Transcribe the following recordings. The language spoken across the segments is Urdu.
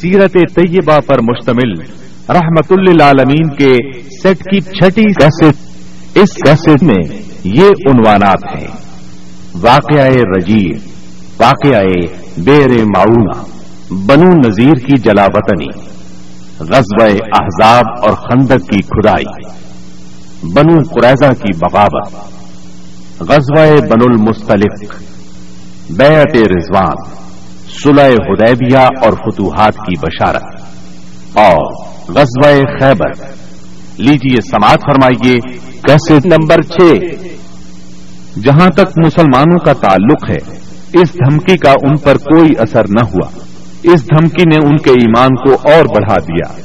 سیرت طیبہ پر مشتمل رحمت للعالمین کے سیٹ کی چھٹی کیسٹ، اس کیسٹ میں یہ عنوانات ہیں۔ واقعہ رجیب واقعہ بیر معاونہ بنو نذیر کی جلا وطنی غزب احزاب اور خندق کی کھدائی، بنو قریضہ کی بغاوت، غزوہ بن المستلق، بیعت رضوان۔ صلح حدیبیہ اور فتوحات کی بشارت۔ اور غزوہ خیبر۔ لیجیے سماعت فرمائیے، کیسے نمبر چھ؟ جہاں تک مسلمانوں کا تعلق ہے، اس دھمکی کا ان پر کوئی اثر نہ ہوا۔ اس دھمکی نے ان کے ایمان کو اور بڑھا دیا۔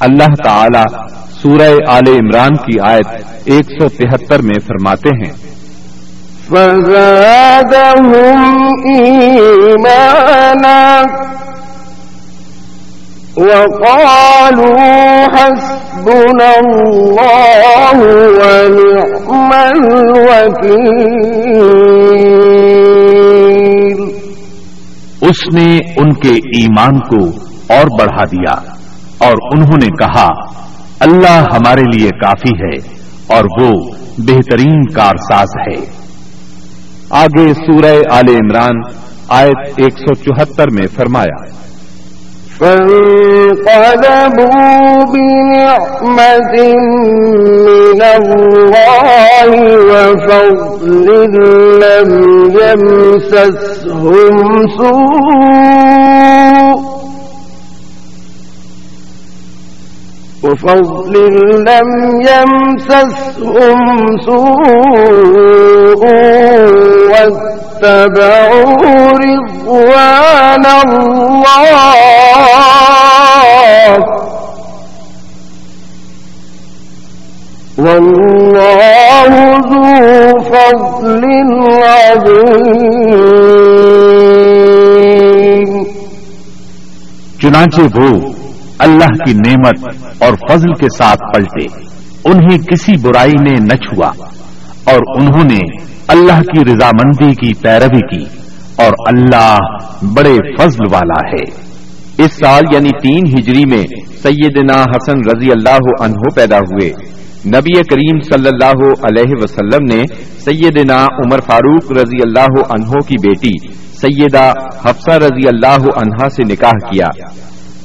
اللہ تعالی سورہ آل عمران کی آیت ایک سو تہتر میں فرماتے ہیں اس نے ان کے ایمان کو اور بڑھا دیا اور انہوں نے کہا، اللہ ہمارے لیے کافی ہے اور وہ بہترین کارساز ہے۔ آگے سورہ آل عمران آیت ایک سو چوہتر میں فرمایا۔ فانقلبوا بنعمة من الله وفضل لم يمسسهم سوء۔ وفضل لم يمسسهم سوء واتبعوا رضوان الله. والله ذو فضل عظيم. چنانچہ وہ اللہ کی نعمت اور فضل کے ساتھ پلٹے۔ انہیں کسی برائی نے نہ چھوا۔ اور انہوں نے اللہ کی رضامندی کی پیروی کی۔ اور اللہ بڑے فضل والا ہے۔ اس سال یعنی تین ہجری میں سیدنا حسن رضی اللہ عنہ پیدا ہوئے۔ نبی کریم صلی اللہ علیہ وسلم نے سیدنا عمر فاروق رضی اللہ عنہ کی بیٹی سیدہ حفصہ رضی اللہ عنہا سے نکاح کیا۔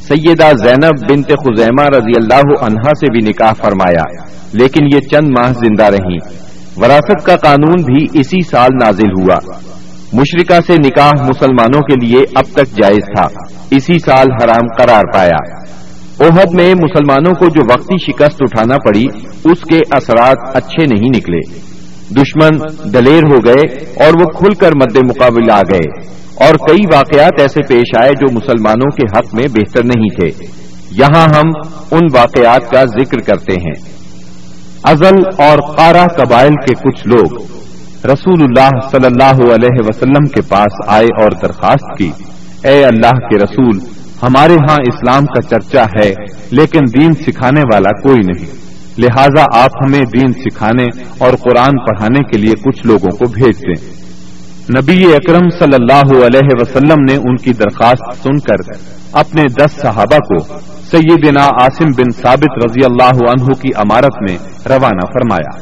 سیدہ زینب بنت خزیمہ رضی اللہ عنہا سے بھی نکاح فرمایا، لیکن یہ چند ماہ زندہ رہی۔ وراثت کا قانون بھی اسی سال نازل ہوا۔ مشرقہ سے نکاح مسلمانوں کے لیے اب تک جائز تھا۔ اسی سال حرام قرار پایا۔ اوہد میں مسلمانوں کو جو وقتی شکست اٹھانا پڑی، اس کے اثرات اچھے نہیں نکلے۔ دشمن دلیر ہو گئے اور وہ کھل کر مد مقابل آ گئے۔ اور کئی واقعات ایسے پیش آئے جو مسلمانوں کے حق میں بہتر نہیں تھے۔ یہاں ہم ان واقعات کا ذکر کرتے ہیں۔ ازل اور قارا قبائل کے کچھ لوگ رسول اللہ صلی اللہ علیہ وسلم کے پاس آئے اور درخواست کی، اے اللہ کے رسول، ہمارے ہاں اسلام کا چرچا ہے، لیکن دین سکھانے والا کوئی نہیں۔ لہذا آپ ہمیں دین سکھانے اور قرآن پڑھانے کے لیے کچھ لوگوں کو بھیج دیں۔ نبی اکرم صلی اللہ علیہ وسلم نے ان کی درخواست سن کر اپنے دس صحابہ کو سیدنا عاصم بن ثابت رضی اللہ عنہ کی امارت میں روانہ فرمایا۔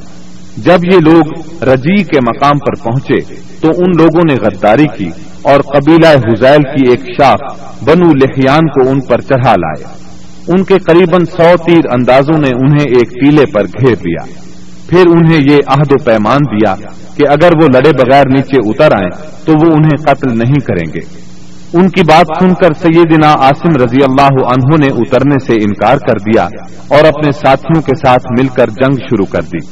جب یہ لوگ رجی کے مقام پر پہنچے تو ان لوگوں نے غداری کی اور قبیلہ حزیل کی ایک شاخ بنو لحیان کو ان پر چڑھا لائے۔ ان کے قریب سو تیر اندازوں نے انہیں ایک ٹیلے پر گھیر دیا پھر انہیں یہ عہد و پیمان دیا کہ اگر وہ لڑے بغیر نیچے اتر آئیں تو وہ انہیں قتل نہیں کریں گے۔ ان کی بات سن کر سیدنا عاصم رضی اللہ عنہ نے اترنے سے انکار کر دیا اور اپنے ساتھیوں کے ساتھ مل کر جنگ شروع کر دی۔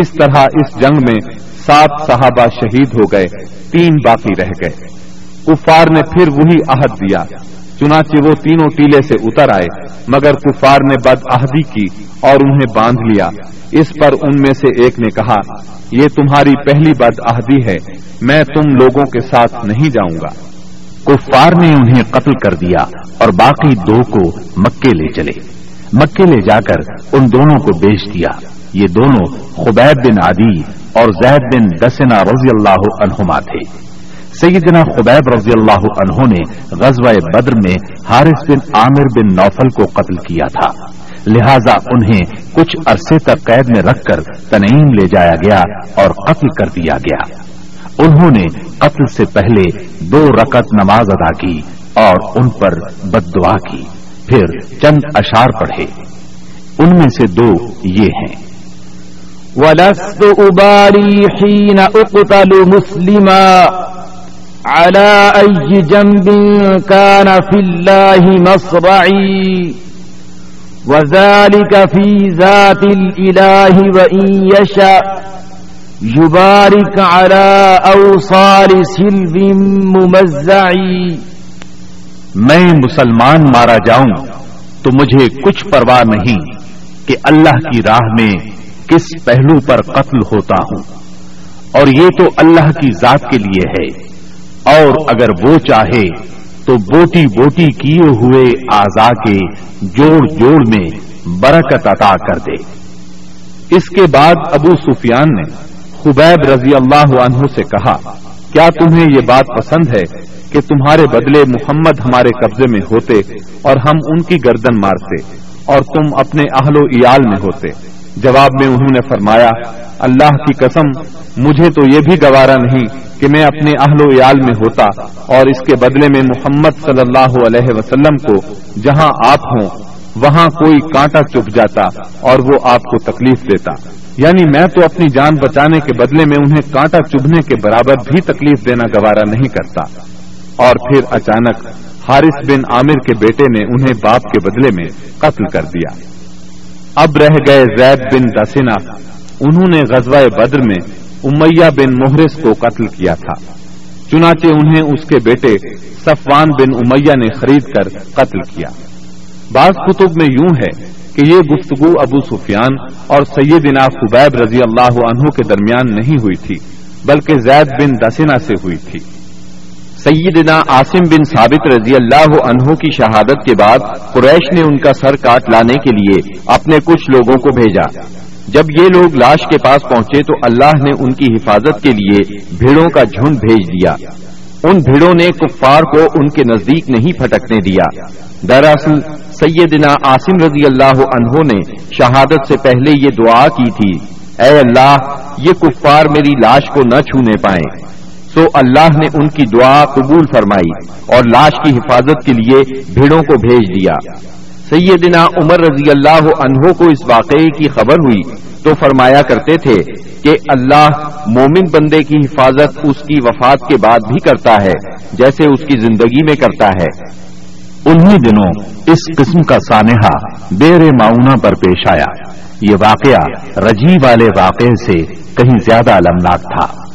اس طرح اس جنگ میں سات صحابہ شہید ہو گئے، تین باقی رہ گئے۔ کفار نے پھر وہی عہد دیا۔ چنانچہ وہ تینوں ٹیلے سے اتر آئے، مگر کفار نے بد عہدی کی اور انہیں باندھ لیا۔ اس پر ان میں سے ایک نے کہا، یہ تمہاری پہلی بد عہدی ہے، میں تم لوگوں کے ساتھ نہیں جاؤں گا۔ کفار نے انہیں قتل کر دیا اور باقی دو کو مکے لے چلے۔ مکے لے جا کر ان دونوں کو بیچ دیا۔ یہ دونوں خبیب بن عدی اور زید بن دسنا رضی اللہ عنہما تھے۔ سیدنا خبیب رضی اللہ عنہ نے غزوہ بدر میں حارث بن عامر بن نوفل کو قتل کیا تھا۔ لہذا انہیں کچھ عرصے تک قید میں رکھ کر تنعیم لے جایا گیا اور قتل کر دیا گیا۔ انہوں نے قتل سے پہلے دو رکت نماز ادا کی اور ان پر بد دعا کی۔ پھر چند اشار پڑھے۔ ان میں سے دو یہ ہیں۔ ولست أبالي حين أقتل مسلما۔ على أي جنب كان في الله مصرعي وذلك في ذات الإله وإن يشاء يبارك على أوصال سلب ممزعي میں مسلمان مارا جاؤں تو مجھے کچھ پرواہ نہیں کہ اللہ کی راہ میں کس پہلو پر قتل ہوتا ہوں اور یہ تو اللہ کی ذات کے لیے ہے۔ اور اگر وہ چاہے تو بوٹی بوٹی کیے ہوئے آزا کے جوڑ جوڑ میں برکت عطا کر دے۔ اس کے بعد ابو سفیان نے خبیب رضی اللہ عنہ سے کہا، کیا تمہیں یہ بات پسند ہے کہ تمہارے بدلے محمد ہمارے قبضے میں ہوتے اور ہم ان کی گردن مارتے اور تم اپنے اہل و ایال میں ہوتے؟ جواب میں انہوں نے فرمایا، اللہ کی قسم، مجھے تو یہ بھی گوارا نہیں کہ میں اپنے اہل و عیال میں ہوتا اور اس کے بدلے میں محمد صلی اللہ علیہ وسلم کو جہاں آپ ہوں، وہاں کوئی کانٹا چپ جاتا اور وہ آپ کو تکلیف دیتا۔ یعنی میں تو اپنی جان بچانے کے بدلے میں انہیں کانٹا چبھنے کے برابر بھی تکلیف دینا گوارا نہیں کرتا۔ اور پھر اچانک حارث بن عامر کے بیٹے نے انہیں باپ کے بدلے میں قتل کر دیا۔ اب رہ گئے زید بن دسنا انہوں نے غزوہ بدر میں امیہ بن محرس کو قتل کیا تھا۔ چنانچہ انہیں اس کے بیٹے صفوان بن امیہ نے خرید کر قتل کیا۔ بعض کتب میں یوں ہے کہ یہ گفتگو ابو سفیان اور سیدنا خبیب رضی اللہ عنہ کے درمیان نہیں ہوئی تھی، بلکہ زید بن دسنا سے ہوئی تھی۔ سیدنا عاصم بن ثابت رضی اللہ عنہ کی شہادت کے بعد قریش نے ان کا سر کاٹ لانے کے لیے اپنے کچھ لوگوں کو بھیجا۔ جب یہ لوگ لاش کے پاس پہنچے تو اللہ نے ان کی حفاظت کے لیے بھیڑوں کا جھنڈ بھیج دیا۔ ان بھیڑوں نے کفار کو ان کے نزدیک نہیں پھٹکنے دیا۔ دراصل سیدنا عاصم رضی اللہ عنہ نے شہادت سے پہلے یہ دعا کی تھی، اے اللہ، یہ کفار میری لاش کو نہ چھونے پائیں۔ تو اللہ نے ان کی دعا قبول فرمائی اور لاش کی حفاظت کے لیے بھیڑوں کو بھیج دیا۔ سیدنا عمر رضی اللہ عنہ کو اس واقعے کی خبر ہوئی تو فرمایا کرتے تھے کہ اللہ مومن بندے کی حفاظت اس کی وفات کے بعد بھی کرتا ہے، جیسے اس کی زندگی میں کرتا ہے۔ انہی دنوں اس قسم کا سانحہ بیر معاونہ پر پیش آیا۔ یہ واقعہ رجی والے واقعے سے کہیں زیادہ المناک تھا۔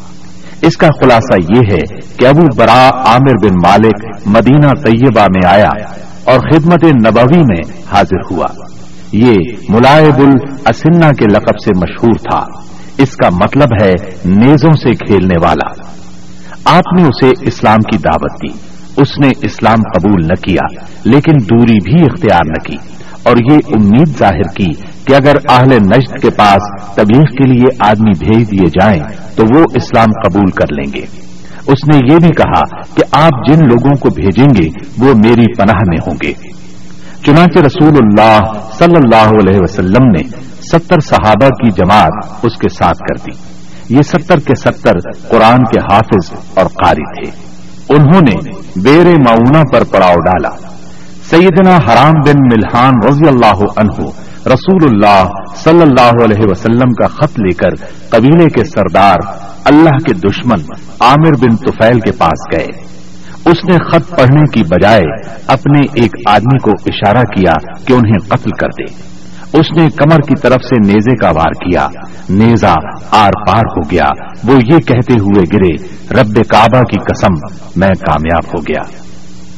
اس کا خلاصہ یہ ہے کہ ابو برا عامر بن مالک مدینہ طیبہ میں آیا اور خدمت نبوی میں حاضر ہوا۔ یہ ملائب الاسنا کے لقب سے مشہور تھا۔ اس کا مطلب ہے نیزوں سے کھیلنے والا۔ آپ نے اسے اسلام کی دعوت دی۔ اس نے اسلام قبول نہ کیا، لیکن دوری بھی اختیار نہ کی اور یہ امید ظاہر کی کہ اگر اہل نجد کے پاس تبلیغ کے لیے آدمی بھیج دیے جائیں تو وہ اسلام قبول کر لیں گے۔ اس نے یہ بھی کہا کہ آپ جن لوگوں کو بھیجیں گے وہ میری پناہ میں ہوں گے۔ چنانچہ رسول اللہ صلی اللہ علیہ وسلم نے ستر صحابہ کی جماعت اس کے ساتھ کر دی۔ یہ ستر کے ستر قرآن کے حافظ اور قاری تھے۔ انہوں نے بیر معاونہ پر پڑاؤ ڈالا۔ سیدنا حرام بن ملحان رضی اللہ عنہ رسول اللہ صلی اللہ علیہ وسلم کا خط لے کر قبیلے کے سردار اللہ کے دشمن عامر بن توفیل کے پاس گئے۔ اس نے خط پڑھنے کی بجائے اپنے ایک آدمی کو اشارہ کیا کہ انہیں قتل کر دے۔ اس نے کمر کی طرف سے نیزے کا وار کیا۔ نیزا آر پار ہو گیا۔ وہ یہ کہتے ہوئے گرے، رب کعبہ کی قسم، میں کامیاب ہو گیا۔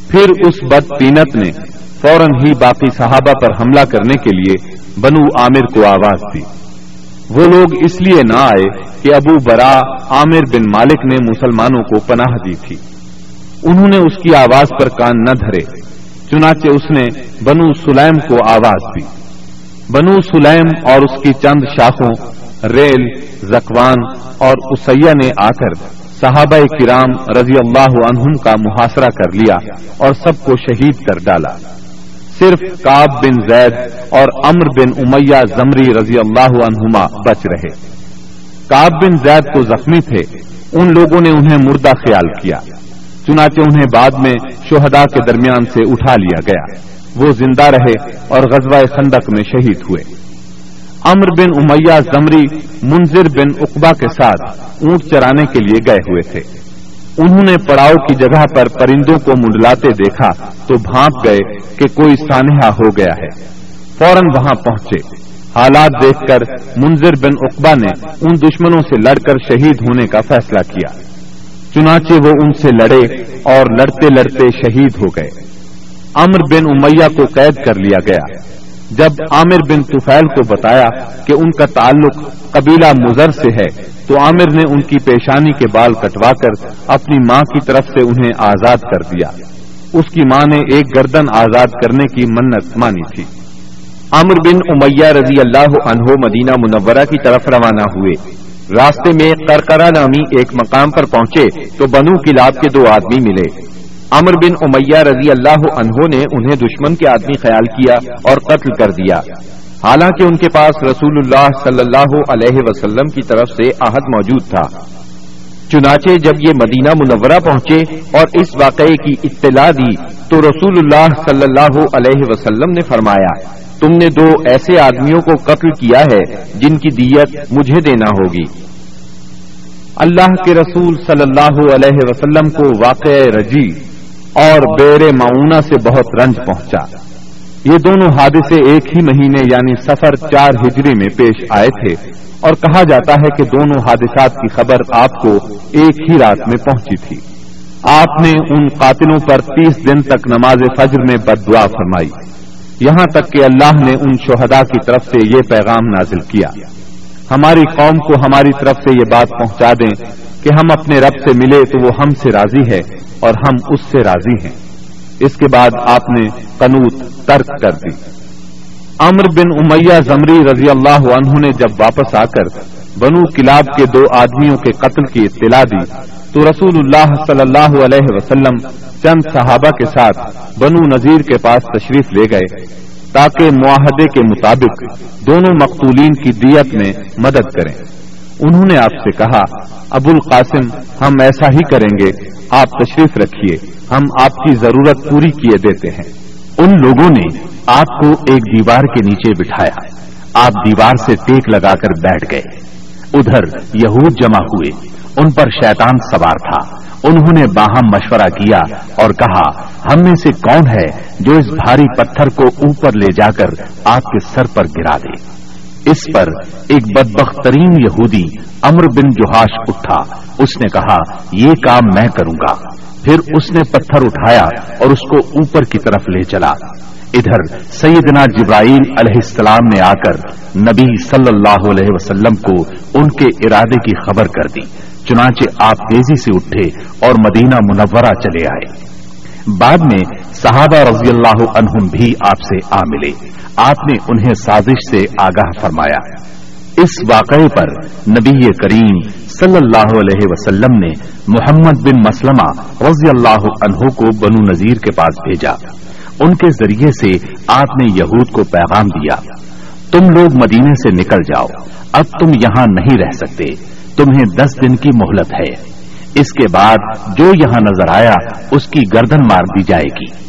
پھر اس بد پینت نے فوراً ہی باقی صحابہ پر حملہ کرنے کے لیے بنو عامر کو آواز دی۔ وہ لوگ اس لیے نہ آئے کہ ابو برا عامر بن مالک نے مسلمانوں کو پناہ دی تھی۔ انہوں نے اس کی آواز پر کان نہ دھرے، چنانچہ اس نے بنو سلیم کو آواز دی۔ بنو سلیم اور اس کی چند شاخوں، ریل، زکوان اور اسیا نے آ کر صحابہ کرام رضی اللہ عنہم کا محاصرہ کر لیا اور سب کو شہید کر ڈالا۔ صرف کاب بن زید اور امر بن امیہ زمری رضی اللہ عنہما بچ رہے۔ کاب بن زید تو زخمی تھے، ان لوگوں نے انہیں مردہ خیال کیا، چنانچہ انہیں بعد میں شہداء کے درمیان سے اٹھا لیا گیا۔ وہ زندہ رہے اور غزوہ خندق میں شہید ہوئے۔ امر بن امیہ زمری منظر بن اقبا کے ساتھ اونٹ چرانے کے لیے گئے ہوئے تھے۔ انہوں نے پڑاؤ کی جگہ پر پرندوں کو منڈلاتے دیکھا تو بھانپ گئے کہ کوئی سانحہ ہو گیا ہے۔ فوراً وہاں پہنچے۔ حالات دیکھ کر منظر بن اقبا نے ان دشمنوں سے لڑ کر شہید ہونے کا فیصلہ کیا۔ چنانچہ وہ ان سے لڑے اور لڑتے لڑتے شہید ہو گئے۔ امر بن امیہ کو قید کر لیا گیا۔ جب عامر بن طفیل کو بتایا کہ ان کا تعلق قبیلہ مزر سے ہے، تو عامر نے ان کی پیشانی کے بال کٹوا کر اپنی ماں کی طرف سے انہیں آزاد کر دیا۔ اس کی ماں نے ایک گردن آزاد کرنے کی منت مانی تھی۔ عامر بن امیہ رضی اللہ عنہ مدینہ منورہ کی طرف روانہ ہوئے۔ راستے میں کرکرا نامی ایک مقام پر پہنچے تو بنو کلاب کے دو آدمی ملے۔ امر بن امیہ رضی اللہ عنہ نے انہیں دشمن کے آدمی خیال کیا اور قتل کر دیا۔ حالانکہ ان کے پاس رسول اللہ صلی اللہ علیہ وسلم کی طرف سے عہد موجود تھا۔ چنانچہ جب یہ مدینہ منورہ پہنچے اور اس واقعے کی اطلاع دی تو رسول اللہ صلی اللہ علیہ وسلم نے فرمایا، تم نے دو ایسے آدمیوں کو قتل کیا ہے جن کی دیت مجھے دینا ہوگی۔ اللہ کے رسول صلی اللہ علیہ وسلم کو واقع رجی اور بیر معاونہ سے بہت رنج پہنچا۔ یہ دونوں حادثے ایک ہی مہینے یعنی سفر چار ہجری میں پیش آئے تھے۔ اور کہا جاتا ہے کہ دونوں حادثات کی خبر آپ کو ایک ہی رات میں پہنچی تھی۔ آپ نے ان قاتلوں پر تیس دن تک نماز فجر میں بد دعا فرمائی۔ یہاں تک کہ اللہ نے ان شہداء کی طرف سے یہ پیغام نازل کیا۔ ہماری قوم کو ہماری طرف سے یہ بات پہنچا دیں کہ ہم اپنے رب سے ملے تو وہ ہم سے راضی ہے اور ہم اس سے راضی ہیں۔ اس کے بعد آپ نے قنوت ترک کر دی۔ امر بن امیہ زمری رضی اللہ عنہ نے جب واپس آ کر بنو کلاب کے دو آدمیوں کے قتل کی اطلاع دی تو رسول اللہ صلی اللہ علیہ وسلم چند صحابہ کے ساتھ بنو نذیر کے پاس تشریف لے گئے تاکہ معاہدے کے مطابق دونوں مقتولین کی دیت میں مدد کریں۔ انہوں نے آپ سے کہا ابو القاسم ہم ایسا ہی کریں گے، آپ تشریف رکھیے، ہم آپ کی ضرورت پوری کیے دیتے ہیں۔ ان لوگوں نے آپ کو ایک دیوار کے نیچے بٹھایا۔ آپ دیوار سے ٹیک لگا کر بیٹھ گئے۔ ادھر یہود جمع ہوئے۔ ان پر شیطان سوار تھا۔ انہوں نے باہم مشورہ کیا اور کہا، ہم میں سے کون ہے جو اس بھاری پتھر کو اوپر لے جا کر آپ کے سر پر گرا دے؟ اس پر ایک بدبخت ترین یہودی امر بن جوہاش اٹھا۔ اس نے کہا، یہ کام میں کروں گا۔ پھر اس نے پتھر اٹھایا اور اس کو اوپر کی طرف لے چلا۔ ادھر سیدنا جبرائیل علیہ السلام نے آ کر نبی صلی اللہ علیہ وسلم کو ان کے ارادے کی خبر کر دی۔ چنانچہ آپ تیزی سے اٹھے اور مدینہ منورہ چلے آئے۔ بعد میں صحابہ رضی اللہ عنہم بھی آپ سے آ ملے۔ آپ نے انہیں سازش سے آگاہ فرمایا۔ اس واقعے پر نبی کریم صلی اللہ علیہ وسلم نے محمد بن مسلمہ رضی اللہ عنہ کو بنو نذیر کے پاس بھیجا۔ ان کے ذریعے سے آپ نے یہود کو پیغام دیا۔ تم لوگ مدینے سے نکل جاؤ۔ اب تم یہاں نہیں رہ سکتے۔ تمہیں دس دن کی مہلت ہے۔ اس کے بعد جو یہاں نظر آیا، اس کی گردن مار دی جائے گی۔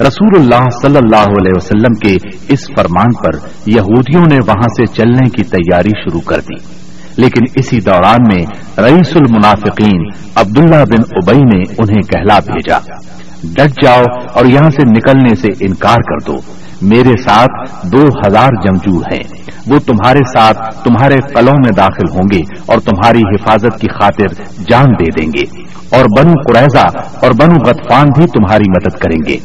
رسول اللہ صلی اللہ علیہ وسلم کے اس فرمان پر یہودیوں نے وہاں سے چلنے کی تیاری شروع کر دی۔ لیکن اسی دوران میں رئیس المنافقین عبداللہ بن ابئی نے انہیں کہلا بھیجا۔ ڈٹ جاؤ اور یہاں سے نکلنے سے انکار کر دو۔ میرے ساتھ دو ہزار جمجور ہیں۔ وہ تمہارے ساتھ تمہارے قلوں میں داخل ہوں گے اور تمہاری حفاظت کی خاطر جان دے دیں گے۔ اور بنو قریضہ اور بنو غطفان بھی تمہاری مدد کریں گے۔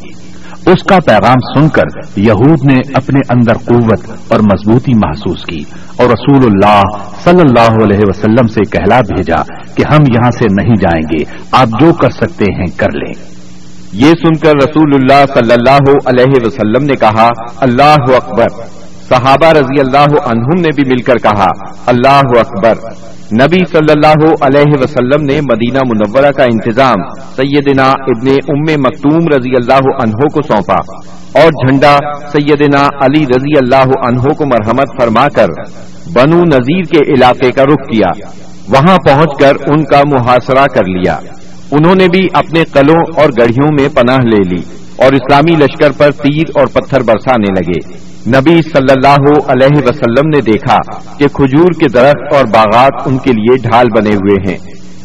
اس کا پیغام سن کر یہود نے اپنے اندر قوت اور مضبوطی محسوس کی اور رسول اللہ صلی اللہ علیہ وسلم سے کہلا بھیجا کہ ہم یہاں سے نہیں جائیں گے۔ آپ جو کر سکتے ہیں کر لیں۔ یہ سن کر رسول اللہ صلی اللہ علیہ وسلم نے کہا، اللہ اکبر۔ صحابہ رضی اللہ عنہم نے بھی مل کر کہا، اللہ اکبر۔ نبی صلی اللہ علیہ وسلم نے مدینہ منورہ کا انتظام سیدنا ابن ام مکتوم رضی اللہ عنہ کو سونپا اور جھنڈا سیدنا علی رضی اللہ عنہ کو مرحمت فرما کر بنو نذیر کے علاقے کا رخ کیا۔ وہاں پہنچ کر ان کا محاصرہ کر لیا۔ انہوں نے بھی اپنے قلوں اور گڑھیوں میں پناہ لے لی اور اسلامی لشکر پر تیر اور پتھر برسانے لگے۔ نبی صلی اللہ علیہ وسلم نے دیکھا کہ کھجور کے درخت اور باغات ان کے لیے ڈھال بنے ہوئے ہیں۔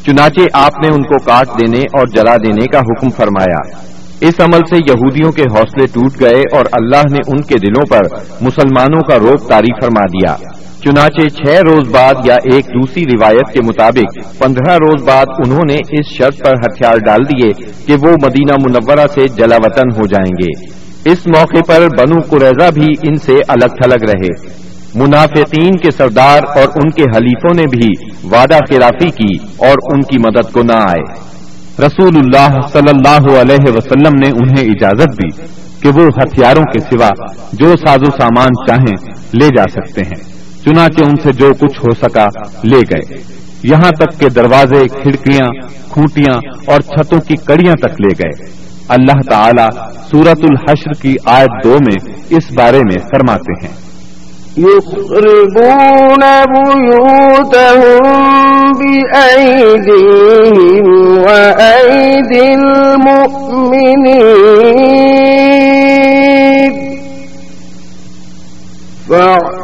چنانچہ آپ نے ان کو کاٹ دینے اور جلا دینے کا حکم فرمایا۔ اس عمل سے یہودیوں کے حوصلے ٹوٹ گئے اور اللہ نے ان کے دلوں پر مسلمانوں کا روپ تاری فرما دیا۔ چنانچہ چھ روز بعد یا ایک دوسری روایت کے مطابق پندرہ روز بعد انہوں نے اس شرط پر ہتھیار ڈال دیے کہ وہ مدینہ منورہ سے جلا وطن ہو جائیں گے۔ اس موقع پر بنو قریضہ بھی ان سے الگ تھلگ رہے۔ منافقین کے سردار اور ان کے حلیفوں نے بھی وعدہ خلافی کی اور ان کی مدد کو نہ آئے۔ رسول اللہ صلی اللہ علیہ وسلم نے انہیں اجازت دی کہ وہ ہتھیاروں کے سوا جو ساز و سامان چاہیں لے جا سکتے ہیں۔ چنانچہ ان سے جو کچھ ہو سکا لے گئے۔ یہاں تک کہ دروازے، کھڑکیاں کھوٹیاں اور چھتوں کی کڑیاں تک لے گئے۔ اللہ تعالی سورت الحشر کی آیت دو میں اس بارے میں فرماتے ہیں۔ يخربون بيوتهم بأيديهم وأيدي المؤمنين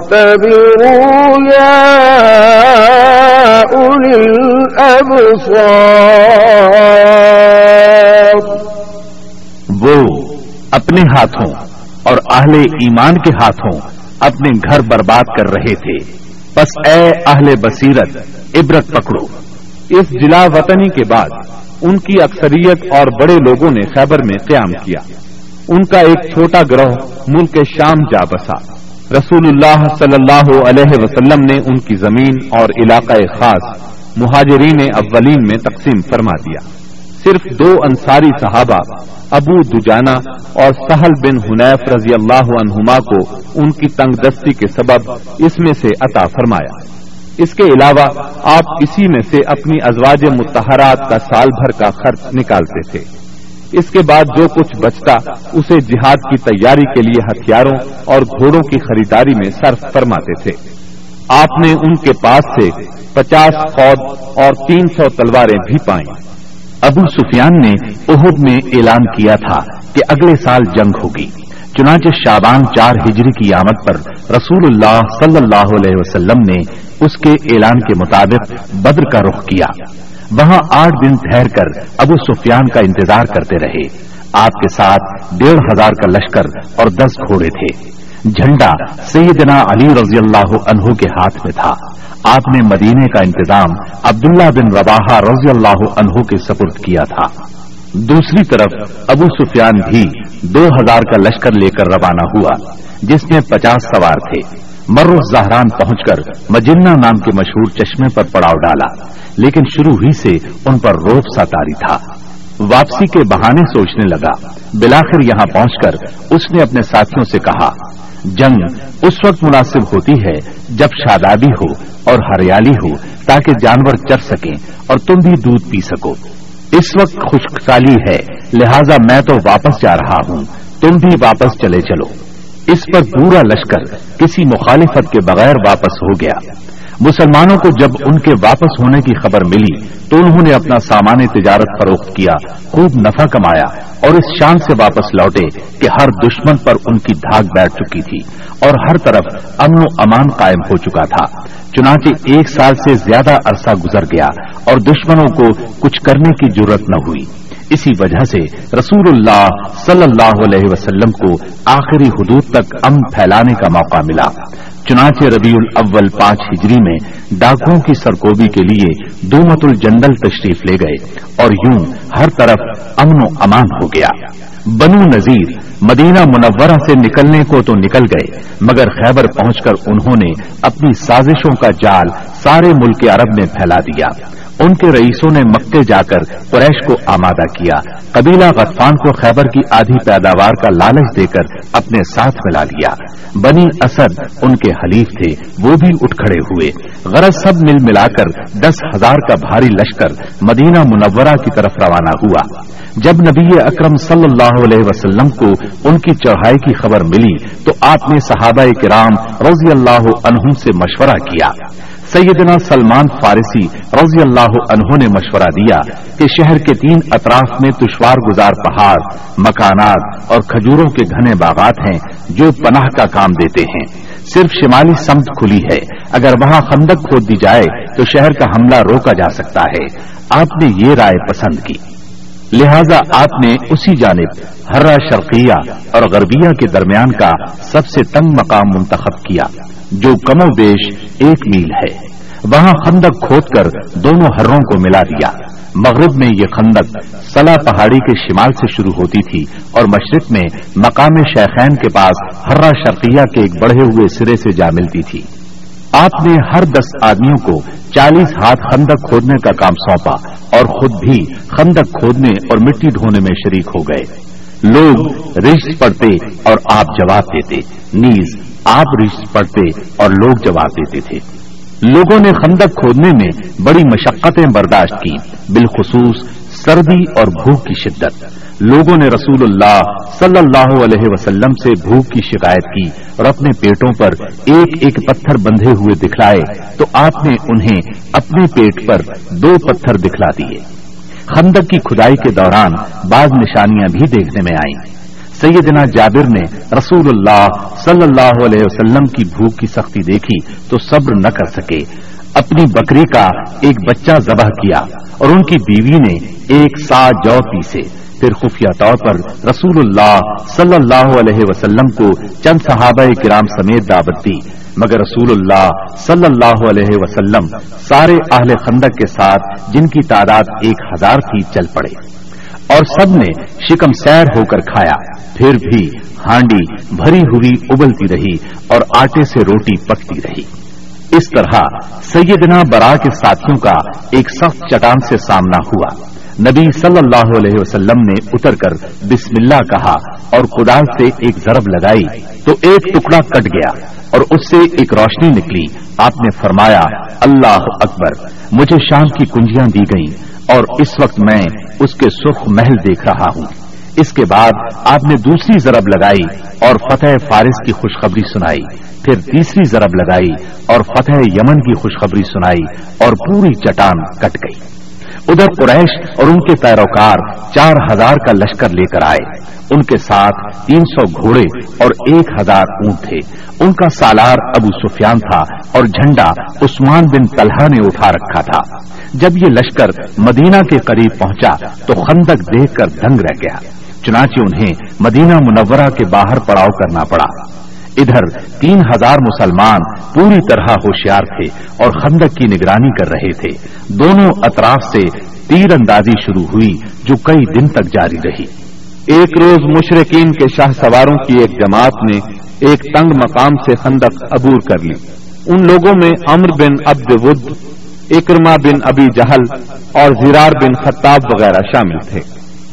فاعتبروا يا أولي الأبصار وہ اپنے ہاتھوں اور اہل ایمان کے ہاتھوں اپنے گھر برباد کر رہے تھے۔ بس اے اہل بصیرت، عبرت پکڑو۔ اس جلا وطنی کے بعد ان کی اکثریت اور بڑے لوگوں نے خیبر میں قیام کیا۔ ان کا ایک چھوٹا گروہ ملک شام جا بسا۔ رسول اللہ صلی اللہ علیہ وسلم نے ان کی زمین اور علاقہ خاص مہاجرین اولین میں تقسیم فرما دیا۔ صرف دو انصاری صحابہ، ابو دجانا اور سہل بن حنیف رضی اللہ عنہما کو ان کی تنگ دستی کے سبب اس میں سے عطا فرمایا۔ اس کے علاوہ، آپ اسی میں سے اپنی ازواج متحرات کا سال بھر کا خرچ نکالتے تھے۔ اس کے بعد جو کچھ بچتا، اسے جہاد کی تیاری کے لیے ہتھیاروں اور گھوڑوں کی خریداری میں صرف فرماتے تھے۔ آپ نے ان کے پاس سے پچاس فوج اور تین سو تلواریں بھی پائیں۔ ابو سفیان نے عہد میں اعلان کیا تھا کہ اگلے سال جنگ ہوگی۔ چنانچہ شابان چار ہجری کی آمد پر رسول اللہ صلی اللہ علیہ وسلم نے اس کے اعلان کے مطابق بدر کا رخ کیا۔ وہاں آٹھ دن ٹھہر کر ابو سفیان کا انتظار کرتے رہے۔ آپ کے ساتھ ڈیڑھ ہزار کا لشکر اور دس گھوڑے تھے۔ جھنڈا سیدنا علی رضی اللہ عنہ کے ہاتھ میں تھا۔ آپ نے مدینے کا انتظام عبداللہ بن رباہا رضی اللہ عنہ کے سپرد کیا تھا۔ دوسری طرف ابو سفیان بھی دو ہزار کا لشکر لے کر روانہ ہوا، جس میں پچاس سوار تھے۔ مرو زہران پہنچ کر مجنہ نام کے مشہور چشمے پر پڑاؤ ڈالا، لیکن شروع ہی سے ان پر روپ سا تاری تھا۔ واپسی کے بہانے سوچنے لگا۔ بلاخر یہاں پہنچ کر اس نے اپنے ساتھیوں سے کہا، جنگ اس وقت مناسب ہوتی ہے جب شادابی ہو اور ہریالی ہو، تاکہ جانور چر سکیں اور تم بھی دودھ پی سکو۔ اس وقت خشک سالی ہے، لہذا میں تو واپس جا رہا ہوں۔ تم بھی واپس چلے چلو۔ اس پر پورا لشکر کسی مخالفت کے بغیر واپس ہو گیا۔ مسلمانوں کو جب ان کے واپس ہونے کی خبر ملی تو انہوں نے اپنا سامان تجارت فروخت کیا، خوب نفع کمایا اور اس شان سے واپس لوٹے کہ ہر دشمن پر ان کی دھاگ بیٹھ چکی تھی اور ہر طرف امن و امان قائم ہو چکا تھا۔ چنانچہ ایک سال سے زیادہ عرصہ گزر گیا اور دشمنوں کو کچھ کرنے کی ضرورت نہ ہوئی۔ اسی وجہ سے رسول اللہ صلی اللہ علیہ وسلم کو آخری حدود تک ام پھیلانے کا موقع ملا۔ چنانچہ ربیع الاول پانچ ہجری میں ڈاکوں کی سرکوبی کے لیے دو مت الجنڈل تشریف لے گئے اور یوں ہر طرف امن و امان ہو گیا۔ بنو نذیر مدینہ منورہ سے نکلنے کو تو نکل گئے، مگر خیبر پہنچ کر انہوں نے اپنی سازشوں کا جال سارے ملک عرب میں پھیلا دیا۔ ان کے رئیسوں نے مکے جا کر قریش کو آمادہ کیا۔ قبیلہ غطفان کو خیبر کی آدھی پیداوار کا لالچ دے کر اپنے ساتھ ملا لیا۔ بنی اسد ان کے حلیف تھے، وہ بھی اٹھ کھڑے ہوئے۔ غرض سب مل ملا کر دس ہزار کا بھاری لشکر مدینہ منورہ کی طرف روانہ ہوا۔ جب نبی اکرم صلی اللہ علیہ وسلم کو ان کی چڑھائی کی خبر ملی، تو آپ نے صحابہ کرام رضی اللہ عنہم سے مشورہ کیا۔ سیدنا سلمان فارسی رضی اللہ عنہ نے مشورہ دیا کہ شہر کے تین اطراف میں دشوار گزار پہاڑ، مکانات اور کھجوروں کے گھنے باغات ہیں جو پناہ کا کام دیتے ہیں۔ صرف شمالی سمت کھلی ہے۔ اگر وہاں خندق کھود دی جائے تو شہر کا حملہ روکا جا سکتا ہے۔ آپ نے یہ رائے پسند کی۔ لہذا آپ نے اسی جانب ہررا شرقیہ اور غربیہ کے درمیان کا سب سے تنگ مقام منتخب کیا۔ جو کم و بیش ایک میل ہے۔ وہاں خندق کھود کر دونوں ہروں کو ملا دیا۔ مغرب میں یہ خندق سلا پہاڑی کے شمال سے شروع ہوتی تھی اور مشرق میں مقام شیخین کے پاس ہررا شرقیہ کے ایک بڑھے ہوئے سرے سے جا ملتی تھی۔ آپ نے ہر دس آدمیوں کو چالیس ہاتھ خندق کھودنے کا کام سونپا اور خود بھی خندق کھودنے اور مٹی ڈھونے میں شریک ہو گئے۔ لوگ رشت پڑھتے اور آپ جواب دیتے۔ نیز آپ رشت پڑھتے اور لوگ جواب دیتے تھے۔ لوگوں نے خندق کھودنے میں بڑی مشقتیں برداشت کی بالخصوص سردی اور بھوک کی شدت۔ لوگوں نے رسول اللہ صلی اللہ علیہ وسلم سے بھوک کی شکایت کی اور اپنے پیٹوں پر ایک ایک پتھر بندھے ہوئے دکھلائے تو آپ نے انہیں اپنے پیٹ پر دو پتھر دکھلا دیے۔ خندق کی کھدائی کے دوران بعض نشانیاں بھی دیکھنے میں آئیں۔ سیدنا جابر نے رسول اللہ صلی اللہ علیہ وسلم کی بھوک کی سختی دیکھی تو صبر نہ کر سکے۔ اپنی بکری کا ایک بچہ ذبح کیا اور ان کی بیوی نے ایک سا جو پیسے۔ پھر خفیہ طور پر رسول اللہ صلی اللہ علیہ وسلم کو چند صحابہ کرام سمیت دعوت دی۔ مگر رسول اللہ صلی اللہ علیہ وسلم سارے اہل خندق کے ساتھ جن کی تعداد ایک ہزار تھی چل پڑے۔ اور سب نے شکم سیر ہو کر کھایا۔ پھر بھی ہانڈی بھری ہوئی ابلتی رہی اور آٹے سے روٹی پکتی رہی۔ اس طرح سیدنا برا کے ساتھیوں کا ایک سخت چٹان سے سامنا ہوا۔ نبی صلی اللہ علیہ وسلم نے اتر کر بسم اللہ کہا اور کدال سے ایک ضرب لگائی تو ایک ٹکڑا کٹ گیا اور اس سے ایک روشنی نکلی۔ آپ نے فرمایا، اللہ اکبر، مجھے شام کی کنجیاں دی گئیں۔ اور اس وقت میں اس کے سرخ محل دیکھ رہا ہوں۔ اس کے بعد آپ نے دوسری ضرب لگائی اور فتح فارس کی خوشخبری سنائی۔ پھر تیسری ضرب لگائی اور فتح یمن کی خوشخبری سنائی اور پوری چٹان کٹ گئی۔ ادھر قریش اور ان کے پیروکار چار ہزار کا لشکر لے کر آئے۔ ان کے ساتھ تین سو گھوڑے اور ایک ہزار اونٹ تھے۔ ان کا سالار ابو سفیان تھا اور جھنڈا عثمان بن طلحہ نے اٹھا رکھا تھا۔ جب یہ لشکر مدینہ کے قریب پہنچا تو خندق دیکھ کر دنگ رہ گیا۔ چنانچہ انہیں مدینہ منورہ کے باہر پڑاؤ کرنا پڑا۔ ادھر تین ہزار مسلمان پوری طرح ہوشیار تھے اور خندق کی نگرانی کر رہے تھے۔ دونوں اطراف سے تیر اندازی شروع ہوئی جو کئی دن تک جاری رہی۔ ایک روز مشرقین کے شاہ سواروں کی ایک جماعت نے ایک تنگ مقام سے خندق عبور کر لی۔ ان لوگوں میں امر بن عبد ود اکرما بن ابی جہل اور زیرار بن خطاب وغیرہ شامل تھے۔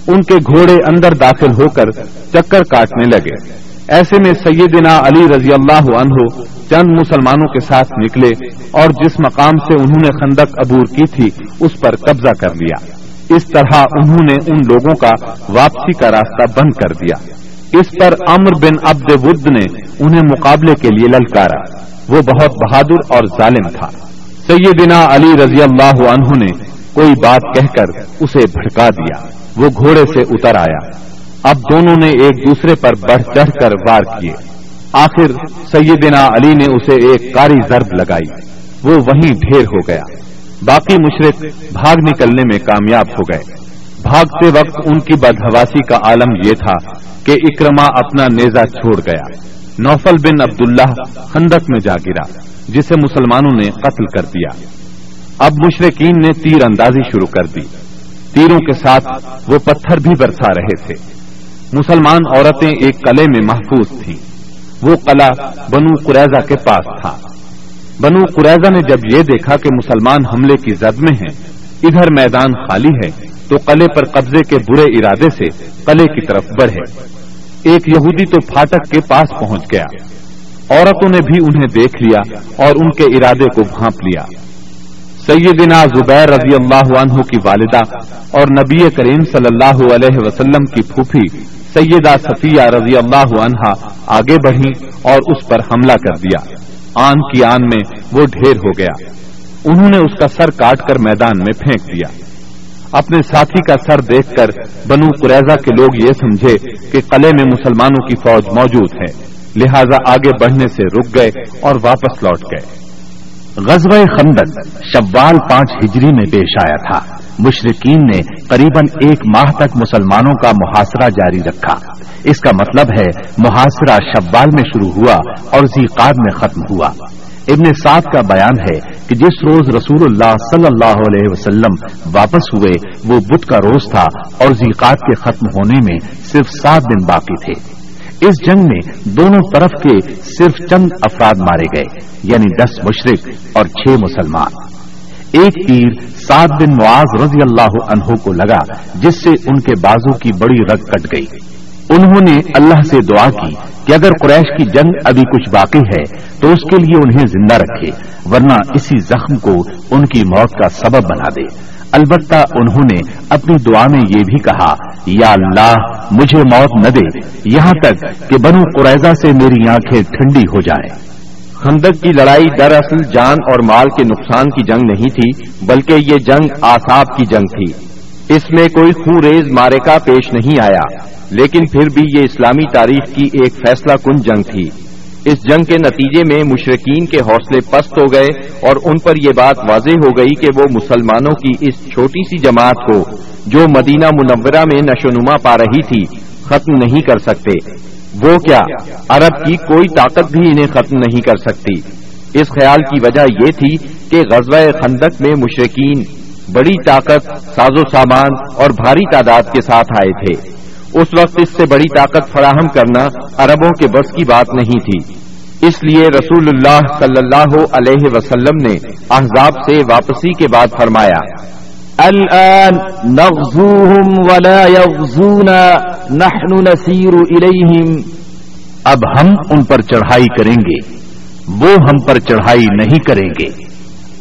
ان کے گھوڑے اندر داخل ہو کر چکر کاٹنے لگے۔ ایسے میں سیدنا علی رضی اللہ عنہ چند مسلمانوں کے ساتھ نکلے اور جس مقام سے انہوں نے خندق عبور کی تھی، اس پر قبضہ کر لیا۔ اس طرح انہوں نے ان لوگوں کا واپسی کا راستہ بند کر دیا۔ اس پر امر بن عبد ود نے انہیں مقابلے کے لیے للکارا۔ وہ بہت بہادر اور ظالم تھا۔ سیدنا علی رضی اللہ عنہ نے کوئی بات کہہ کر اسے بھڑکا دیا۔ وہ گھوڑے سے اتر آیا۔ اب دونوں نے ایک دوسرے پر بڑھ چڑھ کر وار کیے۔ آخر سیدنا علی نے اسے ایک کاری ضرب لگائی۔ وہ وہیں ڈھیر ہو گیا۔ باقی مشرق بھاگ نکلنے میں کامیاب ہو گئے۔ بھاگتے وقت ان کی بدہواسی کا عالم یہ تھا کہ اکرما اپنا نیزا چھوڑ گیا۔ نوفل بن عبداللہ خندق میں جا گرا، جسے مسلمانوں نے قتل کر دیا۔ اب مشرقین نے تیر اندازی شروع کر دی۔ تیروں کے ساتھ وہ پتھر بھی برسا رہے تھے۔ مسلمان عورتیں ایک قلعے میں محفوظ تھیں۔ وہ قلعہ بنو قریضہ کے پاس تھا۔ بنو قریضہ نے جب یہ دیکھا کہ مسلمان حملے کی زد میں ہیں، ادھر میدان خالی ہے، تو قلعے پر قبضے کے برے ارادے سے قلعے کی طرف بڑھے۔ ایک یہودی تو پھاٹک کے پاس پہنچ گیا۔ عورتوں نے بھی انہیں دیکھ لیا اور ان کے ارادے کو بھانپ لیا۔ سیدنا زبیر رضی اللہ عنہ کی والدہ اور نبی کریم صلی اللہ علیہ وسلم کی پھوپھی سیدہ صفیہ رضی اللہ عنہا آگے بڑھی اور اس پر حملہ کر دیا۔ آن کی آن میں وہ ڈھیر ہو گیا۔ انہوں نے اس کا سر کاٹ کر میدان میں پھینک دیا۔ اپنے ساتھی کا سر دیکھ کر بنو قریضہ کے لوگ یہ سمجھے کہ قلعے میں مسلمانوں کی فوج موجود ہے۔ لہذا آگے بڑھنے سے رک گئے اور واپس لوٹ گئے۔ غزوہ خندق شوال پانچ ہجری میں پیش آیا تھا۔ مشرقین نے قریب ایک ماہ تک مسلمانوں کا محاصرہ جاری رکھا۔ اس کا مطلب ہے، محاصرہ شوال میں شروع ہوا اور زیقاد میں ختم ہوا۔ ابن سعد کا بیان ہے کہ جس روز رسول اللہ صلی اللہ علیہ وسلم واپس ہوئے، وہ بدھ کا روز تھا اور زیقات کے ختم ہونے میں صرف سات دن باقی تھے۔ اس جنگ میں دونوں طرف کے صرف چند افراد مارے گئے یعنی دس مشرق اور چھ مسلمان۔ ایک تیر سات دن معاذ رضی اللہ عنہ کو لگا، جس سے ان کے بازو کی بڑی رگ کٹ گئی۔ انہوں نے اللہ سے دعا کی کہ اگر قریش کی جنگ ابھی کچھ باقی ہے، تو اس کے لیے انہیں زندہ رکھے، ورنہ اسی زخم کو ان کی موت کا سبب بنا دے۔ البتہ انہوں نے اپنی دعا میں یہ بھی کہا، یا اللہ، مجھے موت نہ دے، یہاں تک کہ بنو قریضہ سے میری آنکھیں ٹھنڈی ہو جائیں۔ خندق کی لڑائی دراصل جان اور مال کے نقصان کی جنگ نہیں تھی، بلکہ یہ جنگ آساب کی جنگ تھی۔ اس میں کوئی خون ریز مارے کا پیش نہیں آیا، لیکن پھر بھی یہ اسلامی تاریخ کی ایک فیصلہ کن جنگ تھی۔ اس جنگ کے نتیجے میں مشرقین کے حوصلے پست ہو گئے اور ان پر یہ بات واضح ہو گئی کہ وہ مسلمانوں کی اس چھوٹی سی جماعت کو جو مدینہ منورہ میں نشو نما پا رہی تھی ختم نہیں کر سکتے۔ وہ کیا عرب کی کوئی طاقت بھی انہیں ختم نہیں کر سکتی۔ اس خیال کی وجہ یہ تھی کہ غزوہ خندق میں مشرقین بڑی طاقت، ساز و سامان اور بھاری تعداد کے ساتھ آئے تھے۔ اس وقت اس سے بڑی طاقت فراہم کرنا عربوں کے بس کی بات نہیں تھی۔ اس لیے رسول اللہ صلی اللہ علیہ وسلم نے احزاب سے واپسی کے بعد فرمایا الآن نغزوهم ولا يغزونا نحن نسير إليهم اب ہم ان پر چڑھائی کریں گے، وہ ہم پر چڑھائی نہیں کریں گے۔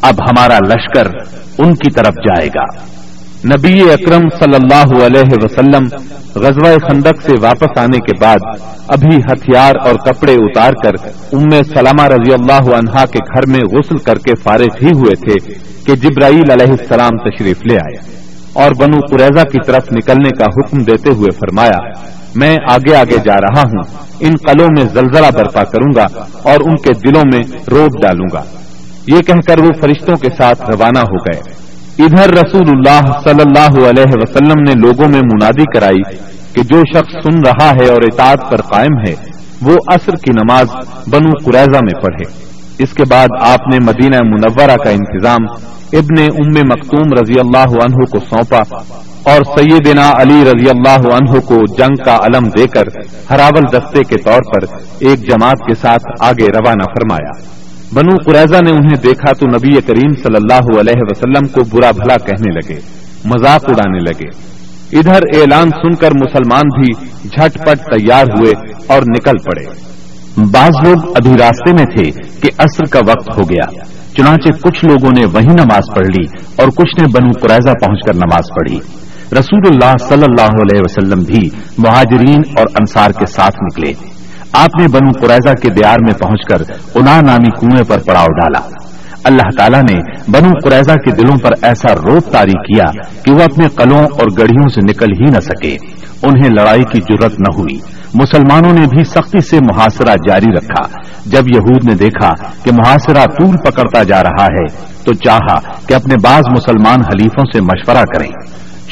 اب ہمارا لشکر ان کی طرف جائے گا۔ نبی اکرم صلی اللہ علیہ وسلم غزوہ خندق سے واپس آنے کے بعد ابھی ہتھیار اور کپڑے اتار کر ام سلامہ رضی اللہ عنہا کے گھر میں غسل کر کے فارغ ہی ہوئے تھے کہ جبرائیل علیہ السلام تشریف لے آئے اور بنو قریضہ کی طرف نکلنے کا حکم دیتے ہوئے فرمایا، میں آگے آگے جا رہا ہوں، ان قلوں میں زلزلہ برپا کروں گا اور ان کے دلوں میں روب ڈالوں گا یہ کہہ کر وہ فرشتوں کے ساتھ روانہ ہو گئے۔ ادھر رسول اللہ صلی اللہ علیہ وسلم نے لوگوں میں منادی کرائی کہ جو شخص سن رہا ہے اور اطاعت پر قائم ہے، وہ عصر کی نماز بنو قریضہ میں پڑھے۔ اس کے بعد آپ نے مدینہ منورہ کا انتظام ابن ام مختوم رضی اللہ عنہ کو سونپا اور سیدنا علی رضی اللہ عنہ کو جنگ کا علم دے کر ہراول دستے کے طور پر ایک جماعت کے ساتھ آگے روانہ فرمایا۔ بنو قریضہ نے انہیں دیکھا تو نبی کریم صلی اللہ علیہ وسلم کو برا بھلا کہنے لگے، مذاق اڑانے لگے۔ ادھر اعلان سن کر مسلمان بھی جھٹ پٹ تیار ہوئے اور نکل پڑے۔ بعض لوگ ابھی راستے میں تھے کہ عصر کا وقت ہو گیا، چنانچہ کچھ لوگوں نے وہی نماز پڑھ لی اور کچھ نے بنو قریضہ پہنچ کر نماز پڑھی۔ رسول اللہ صلی اللہ علیہ وسلم بھی مہاجرین اور انصار کے ساتھ نکلے۔ آپ نے بنو قریضہ کے دیار میں پہنچ کر انا نامی کنویں پر پڑاؤ ڈالا۔ اللہ تعالیٰ نے بنو قریضہ کے دلوں پر ایسا روپ تاری کیا کہ وہ اپنے قلوں اور گڑھیوں سے نکل ہی نہ سکے۔ انہیں لڑائی کی ضرورت نہ ہوئی۔ مسلمانوں نے بھی سختی سے محاصرہ جاری رکھا۔ جب یہود نے دیکھا کہ محاصرہ طول پکڑتا جا رہا ہے، تو چاہا کہ اپنے بعض مسلمان حلیفوں سے مشورہ کریں۔